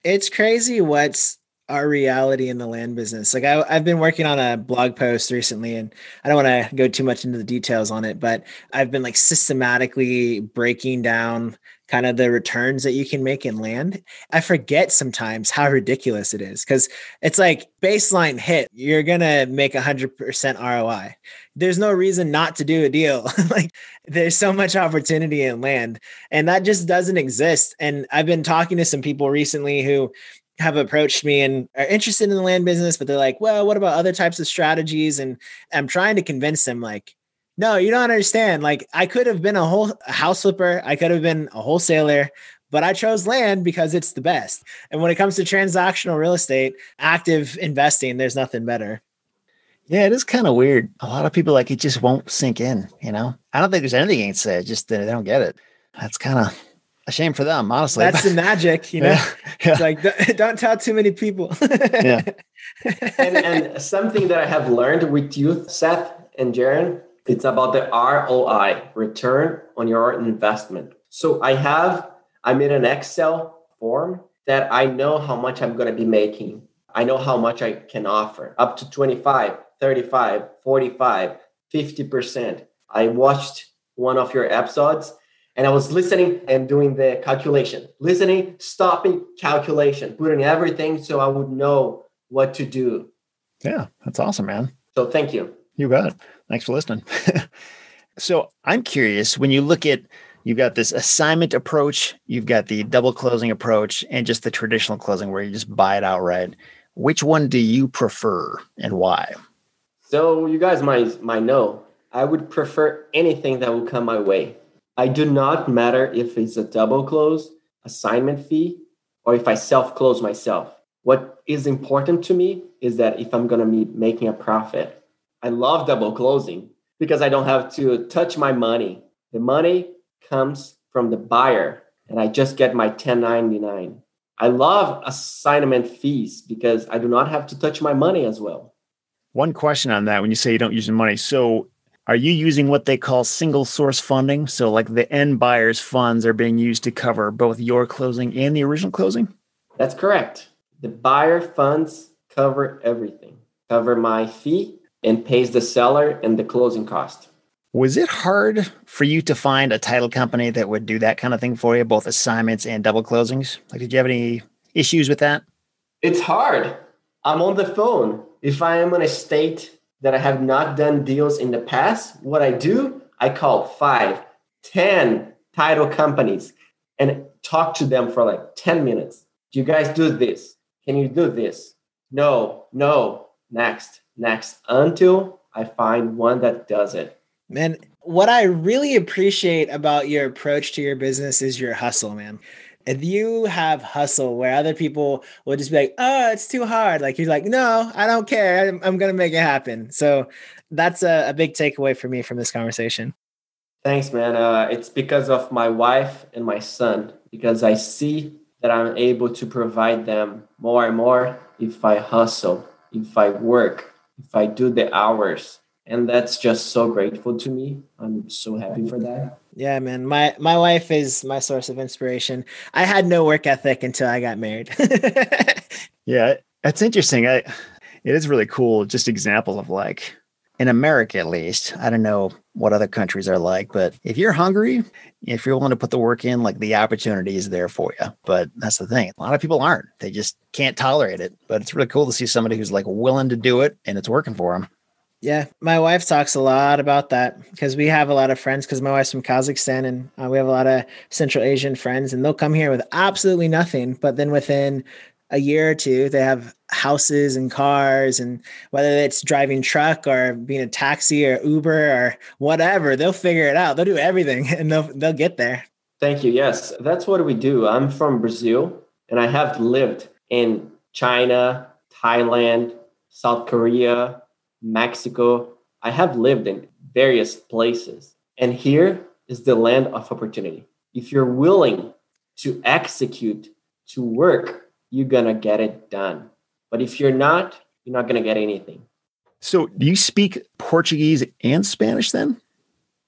It's crazy what's our reality in the land business. Like I, have been working on a blog post recently, and I don't want to go too much into the details on it, but I've been like systematically breaking down kind of the returns that you can make in land. I forget sometimes how ridiculous it is because it's like baseline hit, you're going to make a 100% ROI. There's no reason not to do a deal. like there's so much opportunity in land and that just doesn't exist. And I've been talking to some people recently who have approached me and are interested in the land business, but they're like, well, what about other types of strategies? And I'm trying to convince them, like, no, you don't understand. Like I could have been a whole a house flipper, I could have been a wholesaler, but I chose land because it's the best. And when it comes to transactional real estate, active investing, there's nothing better. Yeah, it is kind of weird. A lot of people like it just won't sink in, you know? I don't think there's anything against it, just they don't get it. That's kind of a shame for them, honestly. That's the magic, you know. Yeah, yeah. It's like don't tell too many people. yeah. and, and something that I have learned with you, Seth and Jaron, it's about the ROI, return on your investment. So I have, I made an Excel form that I know how much I'm going to be making. I know how much I can offer up to 25, 35, 45, 50%. I watched one of your episodes and I was listening and doing the calculation, listening, stopping, calculation, putting everything so I would know what to do. Yeah, that's awesome, man. So thank you. You bet. Thanks for listening. so I'm curious when you look at you've got this assignment approach, you've got the double closing approach, and just the traditional closing where you just buy it outright. Which one do you prefer and why? So you guys might might know I would prefer anything that will come my way. I do not matter if it's a double close, assignment fee, or if I self close myself. What is important to me is that if I'm going to be making a profit, I love double closing because I don't have to touch my money. The money comes from the buyer and I just get my 1099. I love assignment fees because I do not have to touch my money as well. One question on that when you say you don't use the money. So are you using what they call single source funding? So like the end buyer's funds are being used to cover both your closing and the original closing? That's correct. The buyer funds cover everything. Cover my fee, and pays the seller and the closing cost. Was it hard for you to find a title company that would do that kind of thing for you, both assignments and double closings? Like, did you have any issues with that? It's hard. I'm on the phone. If I am in a state that I have not done deals in the past, what I do, I call five, ten title companies and talk to them for like 10 minutes. Do you guys do this? Can you do this? No, no, next, next, until I find one that does it. Man, what I really appreciate about your approach to your business is your hustle, man. If you have hustle where other people will just be like, oh, it's too hard. Like you're like, no, I don't care. I'm, I'm going to make it happen. So that's a, a big takeaway for me from this conversation. Thanks, man. Uh, it's because of my wife and my son, because I see that I'm able to provide them more and more if I hustle, if I work, if I do the hours. And that's just so grateful to me. I'm so happy for that. Yeah, man. My my wife is my source of inspiration. I had no work ethic until I got married. yeah, that's interesting. I it is really cool, just example of like in America at least. I don't know what other countries are like, but if you're hungry, if you're willing to put the work in, like the opportunity is there for you. But that's the thing. A lot of people aren't. They just can't tolerate it. But it's really cool to see somebody who's like willing to do it and it's working for them. Yeah, my wife talks a lot about that because we have a lot of friends because my wife's from Kazakhstan and uh, we have a lot of Central Asian friends and they'll come here with absolutely nothing, but then within a year or two they have houses and cars and whether it's driving truck or being a taxi or uber or whatever they'll figure it out. They'll do everything and they'll they'll get there. Thank you. Yes that's what we do. I'm from brazil and i have lived in china thailand south korea mexico. I have lived in various places and here is the land of opportunity. If you're willing to execute to work you're gonna get it done but if you're not, you're not going to get anything. So, do you speak Portuguese and Spanish then?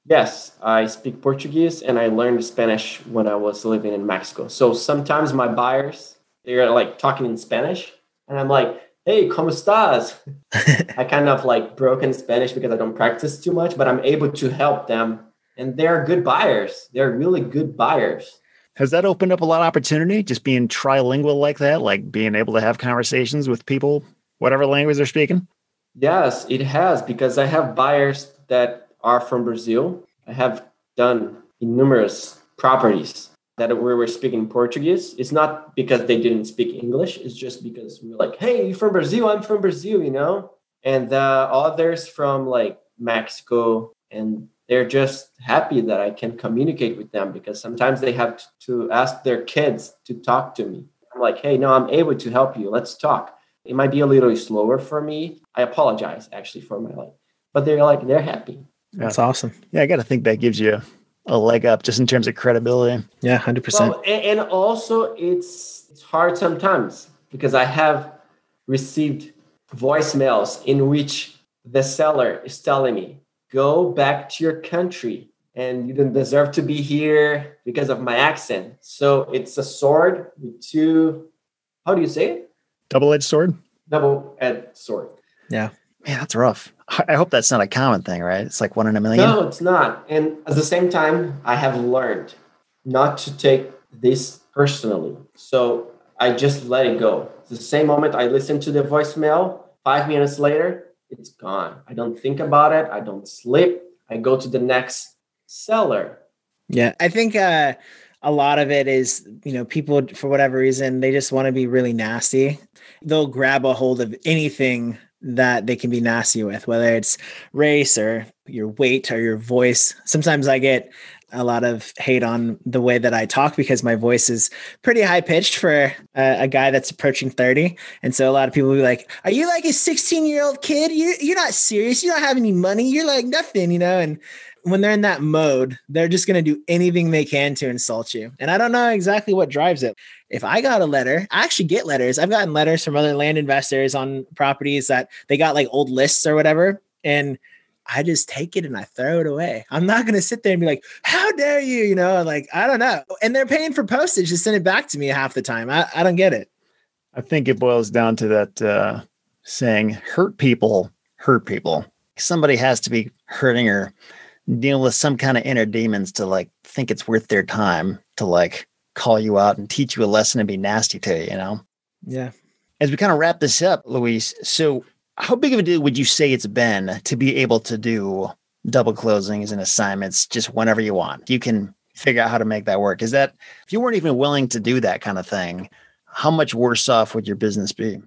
Yes, I speak Portuguese and I learned Spanish when I was living in Mexico. So sometimes my buyers, they're like talking in Spanish and I'm like, hey, ¿cómo estás? I kind of like broken Spanish because I don't practice too much, but I'm able to help them. And they're good buyers. They're really good buyers. Has that opened up a lot of opportunity just being trilingual like that, like being able to have conversations with people, whatever language they're speaking? Yes, it has because I have buyers that are from Brazil. I have done numerous properties that we were speaking Portuguese. It's not because they didn't speak English, it's just because we are like, hey, you're from Brazil? I'm from Brazil, you know? And the others from like Mexico and they're just happy that I can communicate with them because sometimes they have to ask their kids to talk to me. I'm like, hey, no, I'm able to help you. Let's talk. It might be a little slower for me. I apologize actually for my life, but they're like, they're happy. That's awesome. Yeah, I got to think that gives you a leg up just in terms of credibility. Yeah, 100%. Well, and, and also, it's, it's hard sometimes because I have received voicemails in which the seller is telling me, go back to your country and you don't deserve to be here because of my accent. So it's a sword with two, how do you say it? Double edged sword? Double edged sword. Yeah. Man, that's rough. I hope that's not a common thing, right? It's like one in a million. No, it's not. And at the same time, I have learned not to take this personally. So I just let it go. The same moment I listened to the voicemail, five minutes later, it's gone. I don't think about it. I don't sleep. I go to the next seller. Yeah, I think uh, a lot of it is, you know, people for whatever reason they just want to be really nasty. They'll grab a hold of anything that they can be nasty with, whether it's race or your weight or your voice. Sometimes I get a lot of hate on the way that I talk because my voice is pretty high pitched for a, a, guy that's approaching 30. And so a lot of people will be like, Are you like a 16 year old kid? You, you're not serious. You don't have any money. You're like nothing, you know? And when they're in that mode, they're just going to do anything they can to insult you. And I don't know exactly what drives it. If I got a letter, I actually get letters. I've gotten letters from other land investors on properties that they got like old lists or whatever. And I just take it and I throw it away. I'm not going to sit there and be like, how dare you? You know, like, I don't know. And they're paying for postage to send it back to me half the time. I, I don't get it. I think it boils down to that uh, saying, hurt people hurt people. Somebody has to be hurting or dealing with some kind of inner demons to like think it's worth their time to like call you out and teach you a lesson and be nasty to you, you know? Yeah. As we kind of wrap this up, Luis, so how big of a deal would you say it's been to be able to do double closings and assignments just whenever you want? You can figure out how to make that work. Is that if you weren't even willing to do that kind of thing, how much worse off would your business be?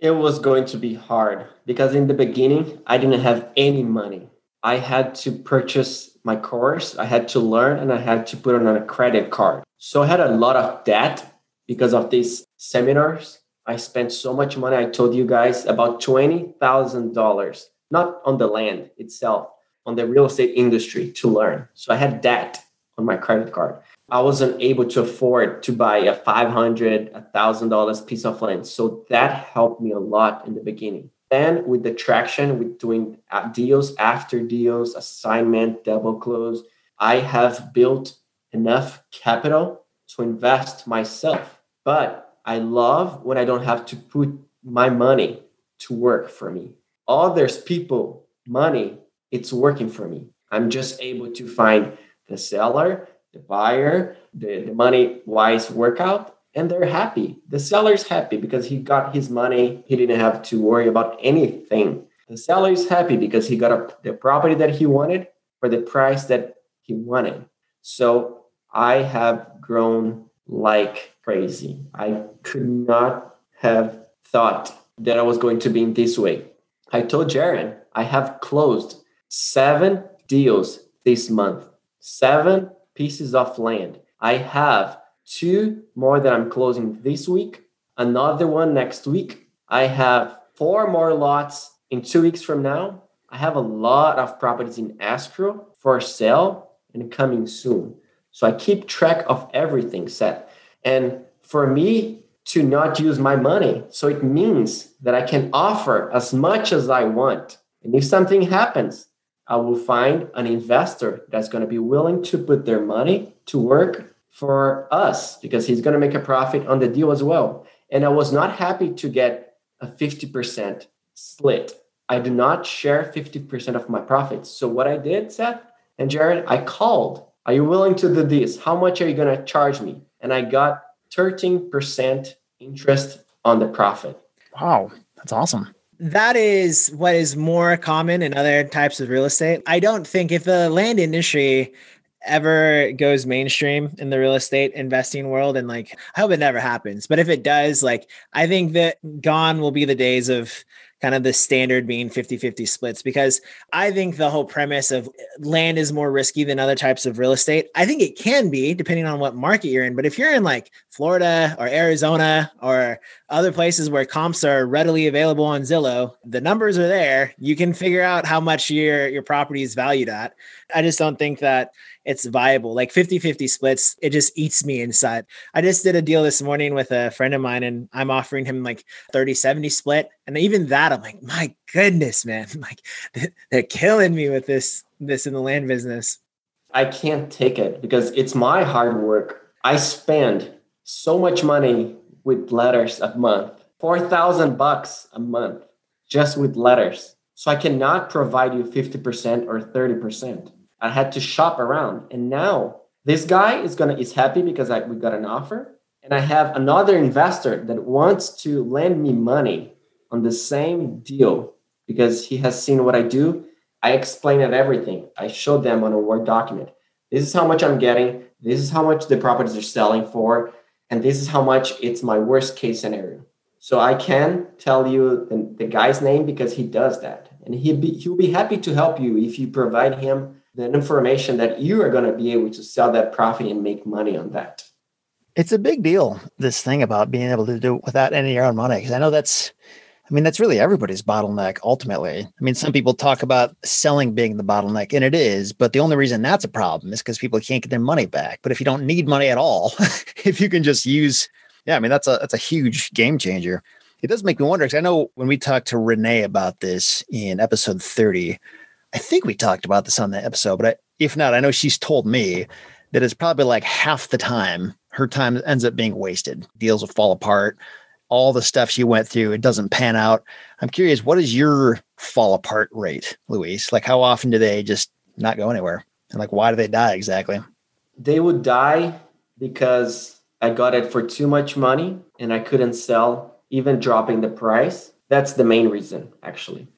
It was going to be hard because in the beginning, I didn't have any money. I had to purchase my course, I had to learn, and I had to put it on a credit card. So I had a lot of debt because of these seminars. I spent so much money. I told you guys about $20,000, not on the land itself, on the real estate industry to learn. So I had debt on my credit card. I wasn't able to afford to buy a $500, $1,000 piece of land. So that helped me a lot in the beginning. Then with the traction, with doing uh, deals after deals, assignment, double close, I have built enough capital to invest myself. But I love when I don't have to put my money to work for me. Others people, money, it's working for me. I'm just able to find the seller, the buyer, the, the money wise workout, and they're happy. The seller's happy because he got his money. He didn't have to worry about anything. The seller is happy because he got a, the property that he wanted for the price that he wanted. So I have grown like crazy. I could not have thought that I was going to be in this way. I told Jaron I have closed seven deals this month seven pieces of land. I have two more that I'm closing this week, another one next week. I have four more lots in two weeks from now. I have a lot of properties in escrow for sale and coming soon. So I keep track of everything set. And for me to not use my money, so it means that I can offer as much as I want. And if something happens, I will find an investor that's going to be willing to put their money to work for us because he's going to make a profit on the deal as well. And I was not happy to get a 50% split. I do not share 50% of my profits. So what I did, Seth and Jared, I called. Are you willing to do this? How much are you going to charge me? And I got 13% interest on the profit. Wow, that's awesome that is what is more common in other types of real estate. I don't think if the land industry ever goes mainstream in the real estate investing world and like I hope it never happens, but if it does, like I think that gone will be the days of kind of the standard being 50 50 splits because I think the whole premise of eh, land is more risky than other types of real estate. I think it can be depending on what market you're in. But if you're in like Florida or Arizona or other places where comps are readily available on Zillow, the numbers are there. You can figure out how much your, your property is valued at. I just don't think that it's viable. Like 50 50 splits, it just eats me inside. I just did a deal this morning with a friend of mine and I'm offering him like 30 70 split. And even that, I'm like, my goodness, man, like they're killing me with this, this in the land business. I can't take it because it's my hard work. I spend so much money with letters a month, 4,000 bucks a month just with letters. So I cannot provide you 50% or 30%. I had to shop around. And now this guy is gonna is happy because I, we got an offer. And I have another investor that wants to lend me money on the same deal because he has seen what I do. I explain it everything. I show them on a Word document. This is how much I'm getting. This is how much the properties are selling for. And this is how much it's my worst case scenario. So I can tell you the, the guy's name because he does that. And he'll be, he'll be happy to help you if you provide him the information that you are going to be able to sell that profit and make money on that. It's a big deal, this thing about being able to do it without any of your own money. Because I know that's, I mean, that's really everybody's bottleneck ultimately. I mean, some mm. people talk about selling being the bottleneck, and it is, but the only reason that's a problem is because people can't get their money back. But if you don't need money at all, if you can just use, yeah, I mean, that's a that's a huge game changer. It does make me wonder because I know when we talked to Renee about this in episode 30, I think we talked about this on the episode, but I, if not, I know she's told me that it's probably like half the time her time ends up being wasted. Deals will fall apart. All the stuff she went through, it doesn't pan out. I'm curious, what is your fall apart rate, Luis? Like, how often do they just not go anywhere? And like, why do they die exactly? They would die because I got it for too much money and I couldn't sell, even dropping the price. That's the main reason, actually.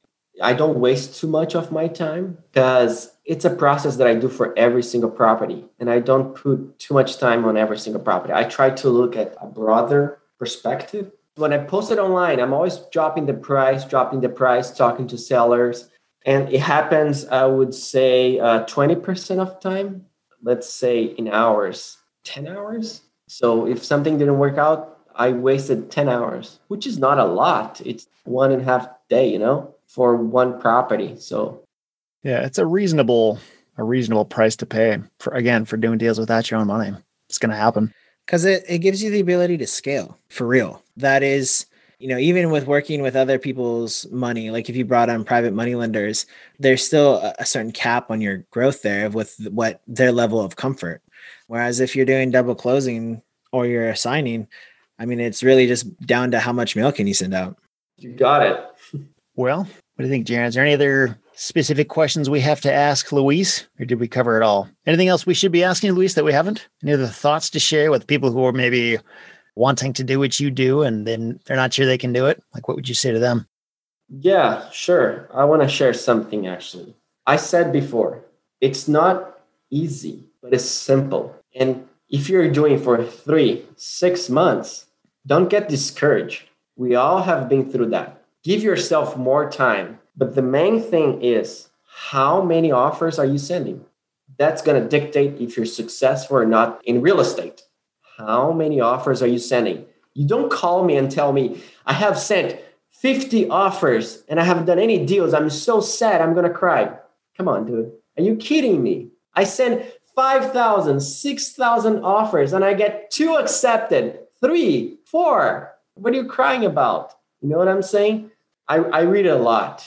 I don't waste too much of my time because it's a process that I do for every single property. And I don't put too much time on every single property. I try to look at a broader perspective. When I post it online, I'm always dropping the price, dropping the price, talking to sellers. And it happens, I would say, uh, 20% of time, let's say in hours, 10 hours. So if something didn't work out, I wasted 10 hours, which is not a lot. It's one and a half day, you know? for one property. So yeah, it's a reasonable a reasonable price to pay for again for doing deals without your own money. It's going to happen because it, it gives you the ability to scale for real. That is, you know, even with working with other people's money, like if you brought on private money lenders, there's still a, a certain cap on your growth there with what their level of comfort. Whereas if you're doing double closing or you're assigning, I mean, it's really just down to how much mail can you send out. You got it. Well, what do you think, Jaron? Is there any other specific questions we have to ask Luis, or did we cover it all? Anything else we should be asking Luis that we haven't? Any other thoughts to share with people who are maybe wanting to do what you do and then they're not sure they can do it? Like, what would you say to them? Yeah, sure. I want to share something actually. I said before, it's not easy, but it's simple. And if you're doing for three, six months, don't get discouraged. We all have been through that give yourself more time. But the main thing is how many offers are you sending? That's going to dictate if you're successful or not in real estate. How many offers are you sending? You don't call me and tell me, I have sent 50 offers and I haven't done any deals. I'm so sad. I'm going to cry. Come on, dude. Are you kidding me? I send 5,000, 6,000 offers and I get two accepted, three, four. What are you crying about? You know what I'm saying? I, I read a lot.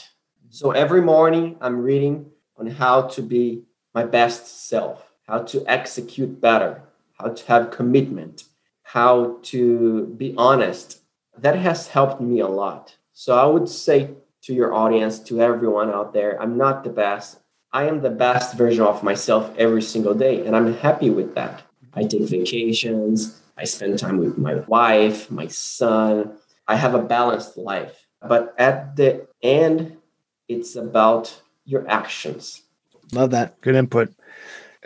So every morning I'm reading on how to be my best self, how to execute better, how to have commitment, how to be honest. That has helped me a lot. So I would say to your audience, to everyone out there, I'm not the best. I am the best version of myself every single day, and I'm happy with that. I take vacations, I spend time with my wife, my son. I have a balanced life. But at the end, it's about your actions. Love that. Good input.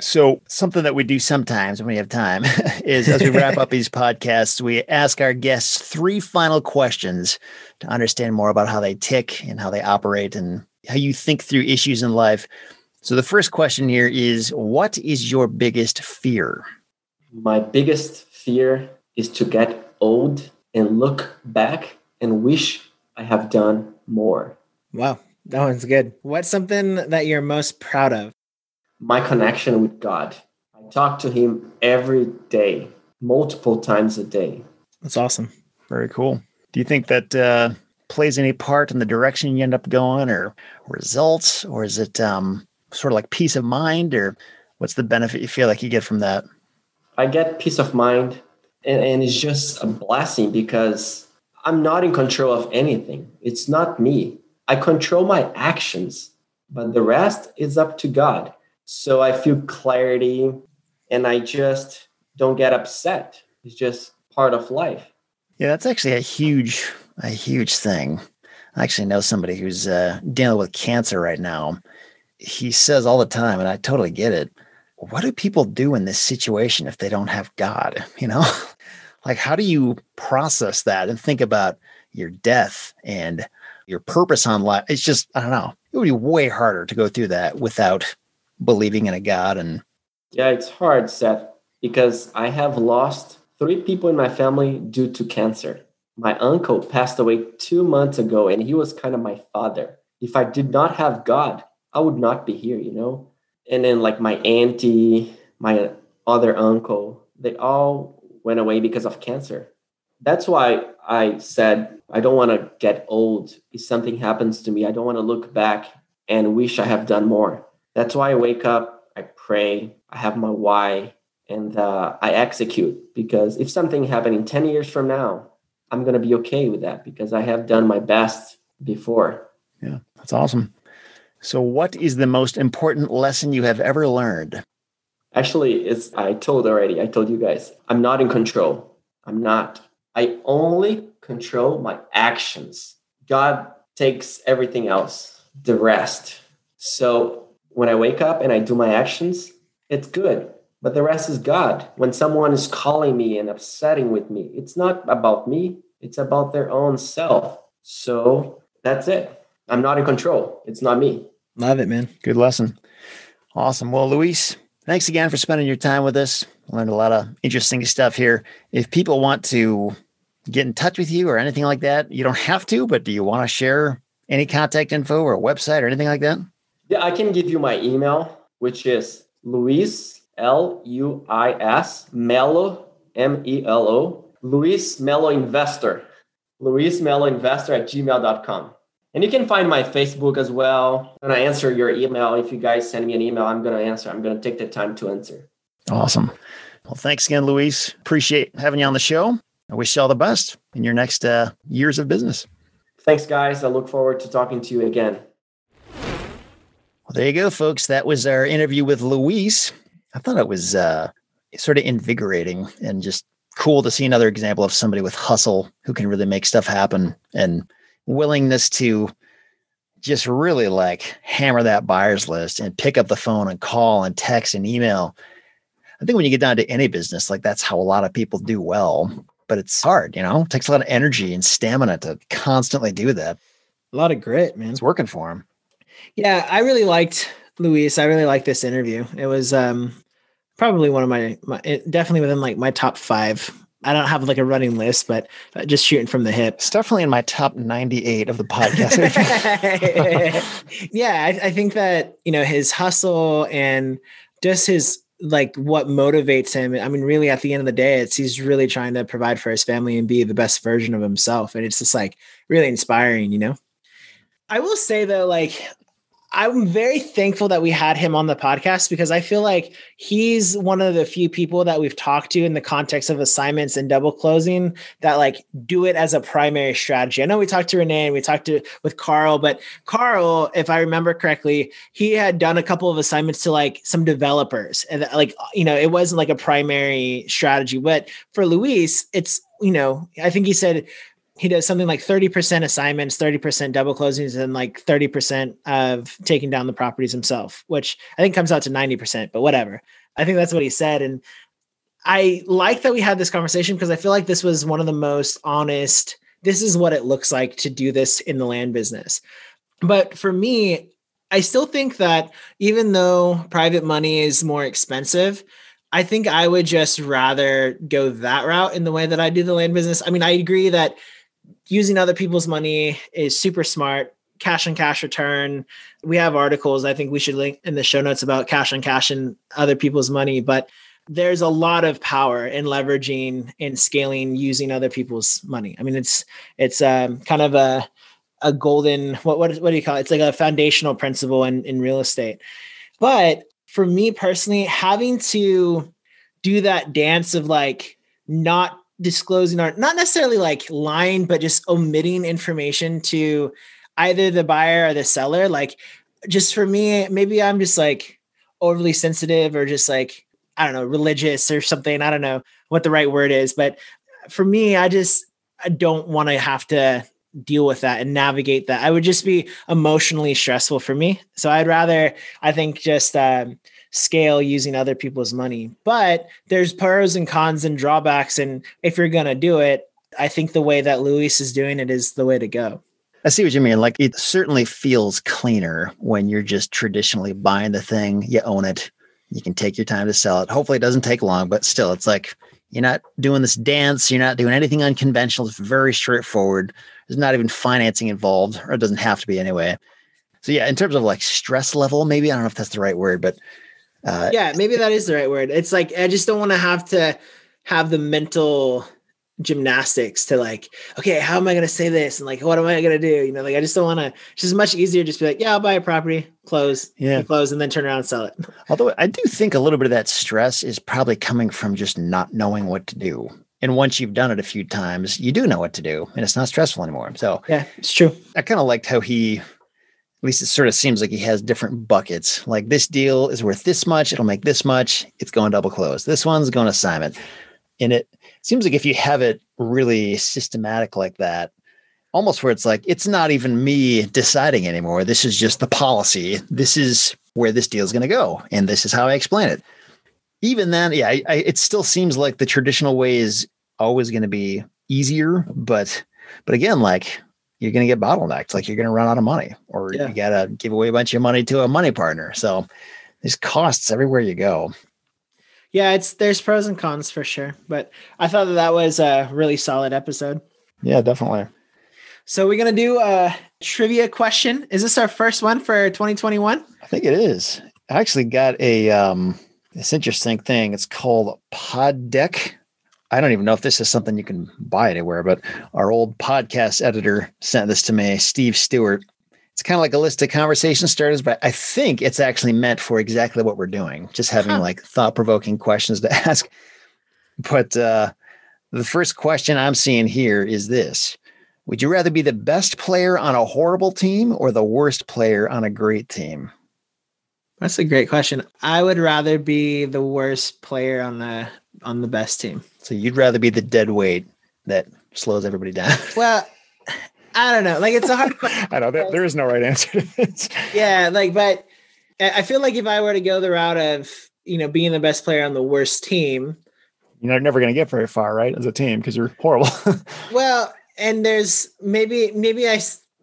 So, something that we do sometimes when we have time is as we wrap up these podcasts, we ask our guests three final questions to understand more about how they tick and how they operate and how you think through issues in life. So, the first question here is What is your biggest fear? My biggest fear is to get old and look back and wish I have done more. Wow, that one's good. What's something that you're most proud of? My connection with God. I talk to Him every day, multiple times a day. That's awesome. Very cool. Do you think that uh, plays any part in the direction you end up going, or results, or is it um, sort of like peace of mind, or what's the benefit you feel like you get from that? I get peace of mind, and, and it's just a blessing because I'm not in control of anything. It's not me. I control my actions, but the rest is up to God. So I feel clarity and I just don't get upset. It's just part of life. Yeah, that's actually a huge, a huge thing. I actually know somebody who's uh, dealing with cancer right now. He says all the time, and I totally get it. What do people do in this situation if they don't have God? You know, like how do you process that and think about your death and your purpose on life. It's just i don't know. It would be way harder to go through that without believing in a god and yeah it's hard seth because i have lost three people in my family due to cancer. My uncle passed away two months ago and he was kind of my father. If i did not have god i would not be here you know? And then like my auntie my other uncle they all went away because of cancer. That's why I said, I don't want to get old. If something happens to me, I don't want to look back and wish I have done more. That's why I wake up, I pray, I have my why, and uh, I execute. Because if something happened in 10 years from now, I'm going to be okay with that because I have done my best before. Yeah, that's awesome. So, what is the most important lesson you have ever learned? Actually, it's I told already. I told you guys. I'm not in control. I'm not. I only control my actions. God takes everything else, the rest. So when I wake up and I do my actions, it's good. But the rest is God. When someone is calling me and upsetting with me, it's not about me, it's about their own self. So that's it. I'm not in control. It's not me. Love it, man. Good lesson. Awesome. Well, Luis, thanks again for spending your time with us. Learned a lot of interesting stuff here. If people want to get in touch with you or anything like that, you don't have to, but do you want to share any contact info or a website or anything like that? Yeah, I can give you my email, which is Luis, L U I S, Melo, M E L O, Luis Melo Investor, Luis Melo Investor at gmail.com. And you can find my Facebook as well. I'm going to answer your email. If you guys send me an email, I'm going to answer. I'm going to take the time to answer. Awesome. Well, thanks again, Luis. Appreciate having you on the show. I wish you all the best in your next uh, years of business. Thanks, guys. I look forward to talking to you again. Well, there you go, folks. That was our interview with Luis. I thought it was uh, sort of invigorating and just cool to see another example of somebody with hustle who can really make stuff happen and willingness to just really like hammer that buyer's list and pick up the phone and call and text and email. I think when you get down to any business, like that's how a lot of people do well, but it's hard, you know, it takes a lot of energy and stamina to constantly do that. A lot of grit, man. It's working for him. Yeah, I really liked Luis. I really liked this interview. It was um probably one of my, my definitely within like my top five I don't have like a running list, but uh, just shooting from the hip. It's definitely in my top 98 of the podcast. yeah, I, I, think that, you know, his hustle and just his like what motivates him. I mean, really, at the end of the day, it's he's really trying to provide for his family and be the best version of himself. And it's just like really inspiring, you know? I will say though, like I'm very thankful that we had him on the podcast because I feel like he's one of the few people that we've talked to in the context of assignments and double closing that like do it as a primary strategy. I know we talked to Renee and we talked to with Carl, but Carl, if I remember correctly, he had done a couple of assignments to like some developers and like you know, it wasn't like a primary strategy. But for Luis, it's you know, I think he said he does something like 30% assignments, 30% double closings, and like 30% of taking down the properties himself, which I think comes out to 90%, but whatever. I think that's what he said. And I like that we had this conversation because I feel like this was one of the most honest. This is what it looks like to do this in the land business. But for me, I still think that even though private money is more expensive, I think I would just rather go that route in the way that I do the land business. I mean, I agree that using other people's money is super smart. Cash on cash return. We have articles I think we should link in the show notes about cash on cash and other people's money, but there's a lot of power in leveraging and scaling using other people's money. I mean, it's it's um, kind of a a golden what what what do you call it? It's like a foundational principle in in real estate. But for me personally, having to do that dance of like not disclosing or not necessarily like lying, but just omitting information to either the buyer or the seller. Like, just for me, maybe I'm just like overly sensitive or just like, I don't know, religious or something. I don't know what the right word is, but for me, I just, I don't want to have to deal with that and navigate that. I would just be emotionally stressful for me. So I'd rather, I think, just um, scale using other people's money. But there's pros and cons and drawbacks. And if you're going to do it, I think the way that Luis is doing it is the way to go. I see what you mean. Like it certainly feels cleaner when you're just traditionally buying the thing, you own it, you can take your time to sell it. Hopefully, it doesn't take long, but still, it's like you're not doing this dance, you're not doing anything unconventional. It's very straightforward. There's not even financing involved, or it doesn't have to be anyway. So, yeah, in terms of like stress level, maybe I don't know if that's the right word, but uh, yeah, maybe that is the right word. It's like I just don't want to have to have the mental gymnastics to like, okay, how am I going to say this? And like, what am I going to do? You know, like I just don't want to, it's just much easier just be like, yeah, I'll buy a property, close, yeah, close, and then turn around and sell it. Although I do think a little bit of that stress is probably coming from just not knowing what to do. And once you've done it a few times, you do know what to do and it's not stressful anymore. So yeah, it's true. I kind of liked how he at least it sort of seems like he has different buckets. Like this deal is worth this much, it'll make this much, it's going double close. This one's going assignment. And it seems like if you have it really systematic like that, almost where it's like it's not even me deciding anymore. This is just the policy. This is where this deal is going to go, and this is how I explain it. Even then, yeah, I, I, it still seems like the traditional way is always going to be easier, but but again, like you're going to get bottlenecked. Like you're going to run out of money, or yeah. you got to give away a bunch of money to a money partner. So there's costs everywhere you go. Yeah, it's there's pros and cons for sure, but I thought that that was a really solid episode. Yeah, definitely. So we're gonna do a trivia question. Is this our first one for 2021? I think it is. I actually got a um this interesting thing. It's called Pod Deck. I don't even know if this is something you can buy anywhere, but our old podcast editor sent this to me, Steve Stewart. It's kind of like a list of conversation starters, but I think it's actually meant for exactly what we're doing, just having huh. like thought provoking questions to ask. But uh, the first question I'm seeing here is this would you rather be the best player on a horrible team or the worst player on a great team? That's a great question. I would rather be the worst player on the on the best team. So you'd rather be the dead weight that slows everybody down. Well, I don't know. Like it's a hard. I know there, there is no right answer to this. Yeah, like but I feel like if I were to go the route of, you know, being the best player on the worst team, you're never going to get very far, right? As a team because you're horrible. well, and there's maybe maybe I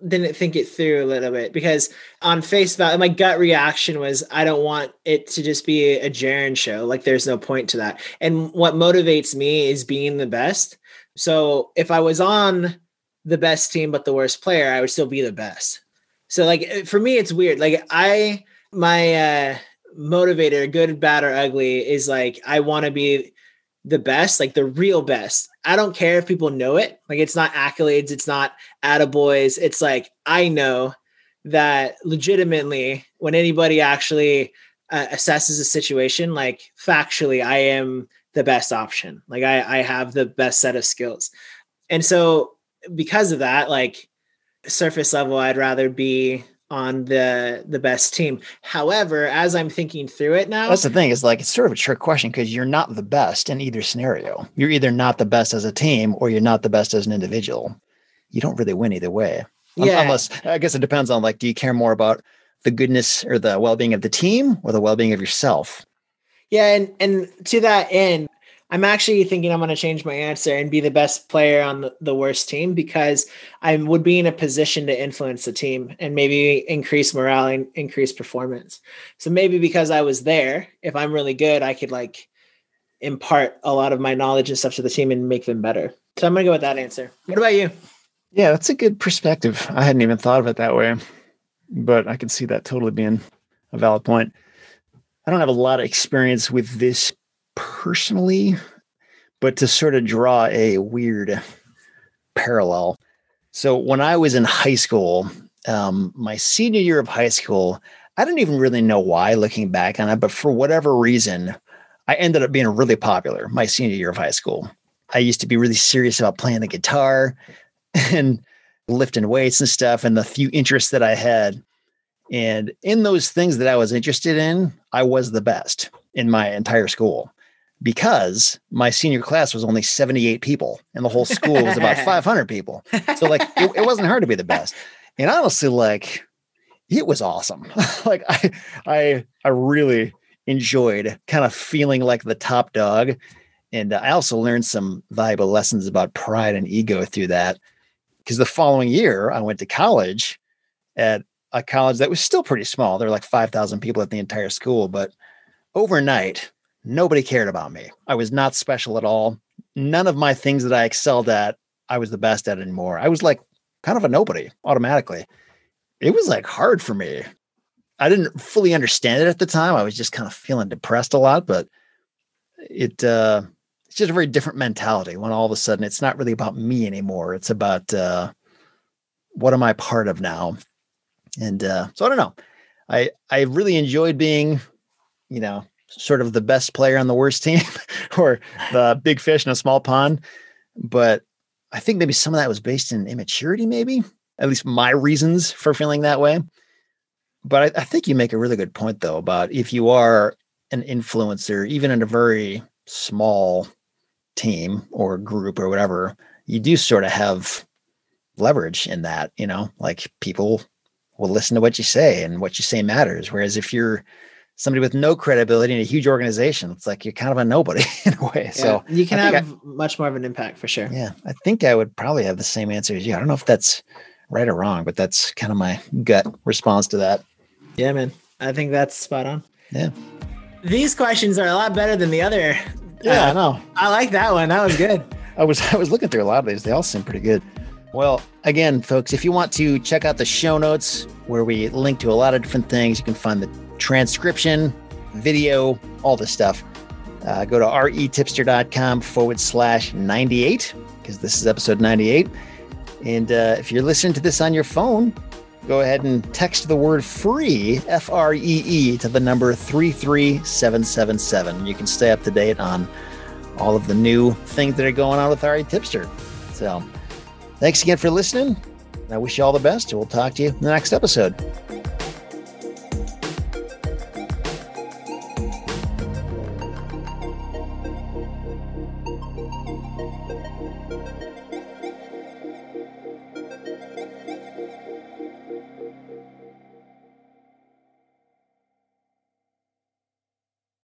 didn't think it through a little bit because on face value, my gut reaction was I don't want it to just be a Jaron show. Like there's no point to that. And what motivates me is being the best. So if I was on the best team but the worst player, I would still be the best. So like for me, it's weird. Like I my uh motivator, good, bad, or ugly, is like I want to be the best, like the real best. I don't care if people know it. Like it's not accolades, it's not attaboys. It's like I know that legitimately when anybody actually uh, assesses a situation, like factually, I am the best option. Like I, I have the best set of skills. And so because of that, like surface level, I'd rather be on the the best team. However, as I'm thinking through it now, that's the thing is like it's sort of a trick question because you're not the best in either scenario. You're either not the best as a team or you're not the best as an individual. You don't really win either way. Yeah. Unless I guess it depends on like, do you care more about the goodness or the well-being of the team or the well-being of yourself? Yeah, and and to that end, I'm actually thinking I'm going to change my answer and be the best player on the, the worst team because I would be in a position to influence the team and maybe increase morale and increase performance. So maybe because I was there, if I'm really good, I could like impart a lot of my knowledge and stuff to the team and make them better. So I'm going to go with that answer. What about you? Yeah, that's a good perspective. I hadn't even thought of it that way, but I can see that totally being a valid point. I don't have a lot of experience with this personally, but to sort of draw a weird parallel. So when I was in high school, um, my senior year of high school, I don't even really know why looking back on it, but for whatever reason, I ended up being really popular my senior year of high school. I used to be really serious about playing the guitar and lifting weights and stuff, and the few interests that I had. And in those things that I was interested in, I was the best in my entire school because my senior class was only 78 people and the whole school was about 500 people. So like it, it, wasn't hard to be the best. And honestly, like it was awesome. like I, I, I really enjoyed kind of feeling like the top dog. And I also learned some valuable lessons about pride and ego through that. Because the following year, I went to college at a college that was still pretty small. There were like 5,000 people at the entire school. But overnight, nobody cared about me. I was not special at all. None of my things that I excelled at, I was the best at anymore. I was like kind of a nobody automatically. It was like hard for me. I didn't fully understand it at the time. I was just kind of feeling depressed a lot, but it uh it's just a very different mentality when all of a sudden it's not really about me anymore. It's about uh what am I part of now? And uh so I don't know. I I really enjoyed being, you know, sort of the best player on the worst team or the big fish in a small pond. But I think maybe some of that was based in immaturity, maybe at least my reasons for feeling that way. But I, I think you make a really good point, though, about if you are an influencer, even in a very small team or group or whatever, you do sort of have leverage in that, you know, like people will listen to what you say and what you say matters. Whereas if you're somebody with no credibility in a huge organization, it's like you're kind of a nobody in a way. Yeah, so you can have I, much more of an impact for sure. Yeah. I think I would probably have the same answer as you. I don't know if that's right or wrong, but that's kind of my gut response to that. Yeah, man. I think that's spot on. Yeah. These questions are a lot better than the other. Yeah, uh, I know. I like that one. That was good. I was I was looking through a lot of these. They all seem pretty good. Well, again, folks, if you want to check out the show notes where we link to a lot of different things, you can find the transcription, video, all this stuff. Uh, go to retipster.com forward slash 98 because this is episode 98. And uh, if you're listening to this on your phone, go ahead and text the word free, F R E E, to the number 33777. You can stay up to date on all of the new things that are going on with RE Tipster. So thanks again for listening. I wish you all the best, we'll talk to you in the next episode.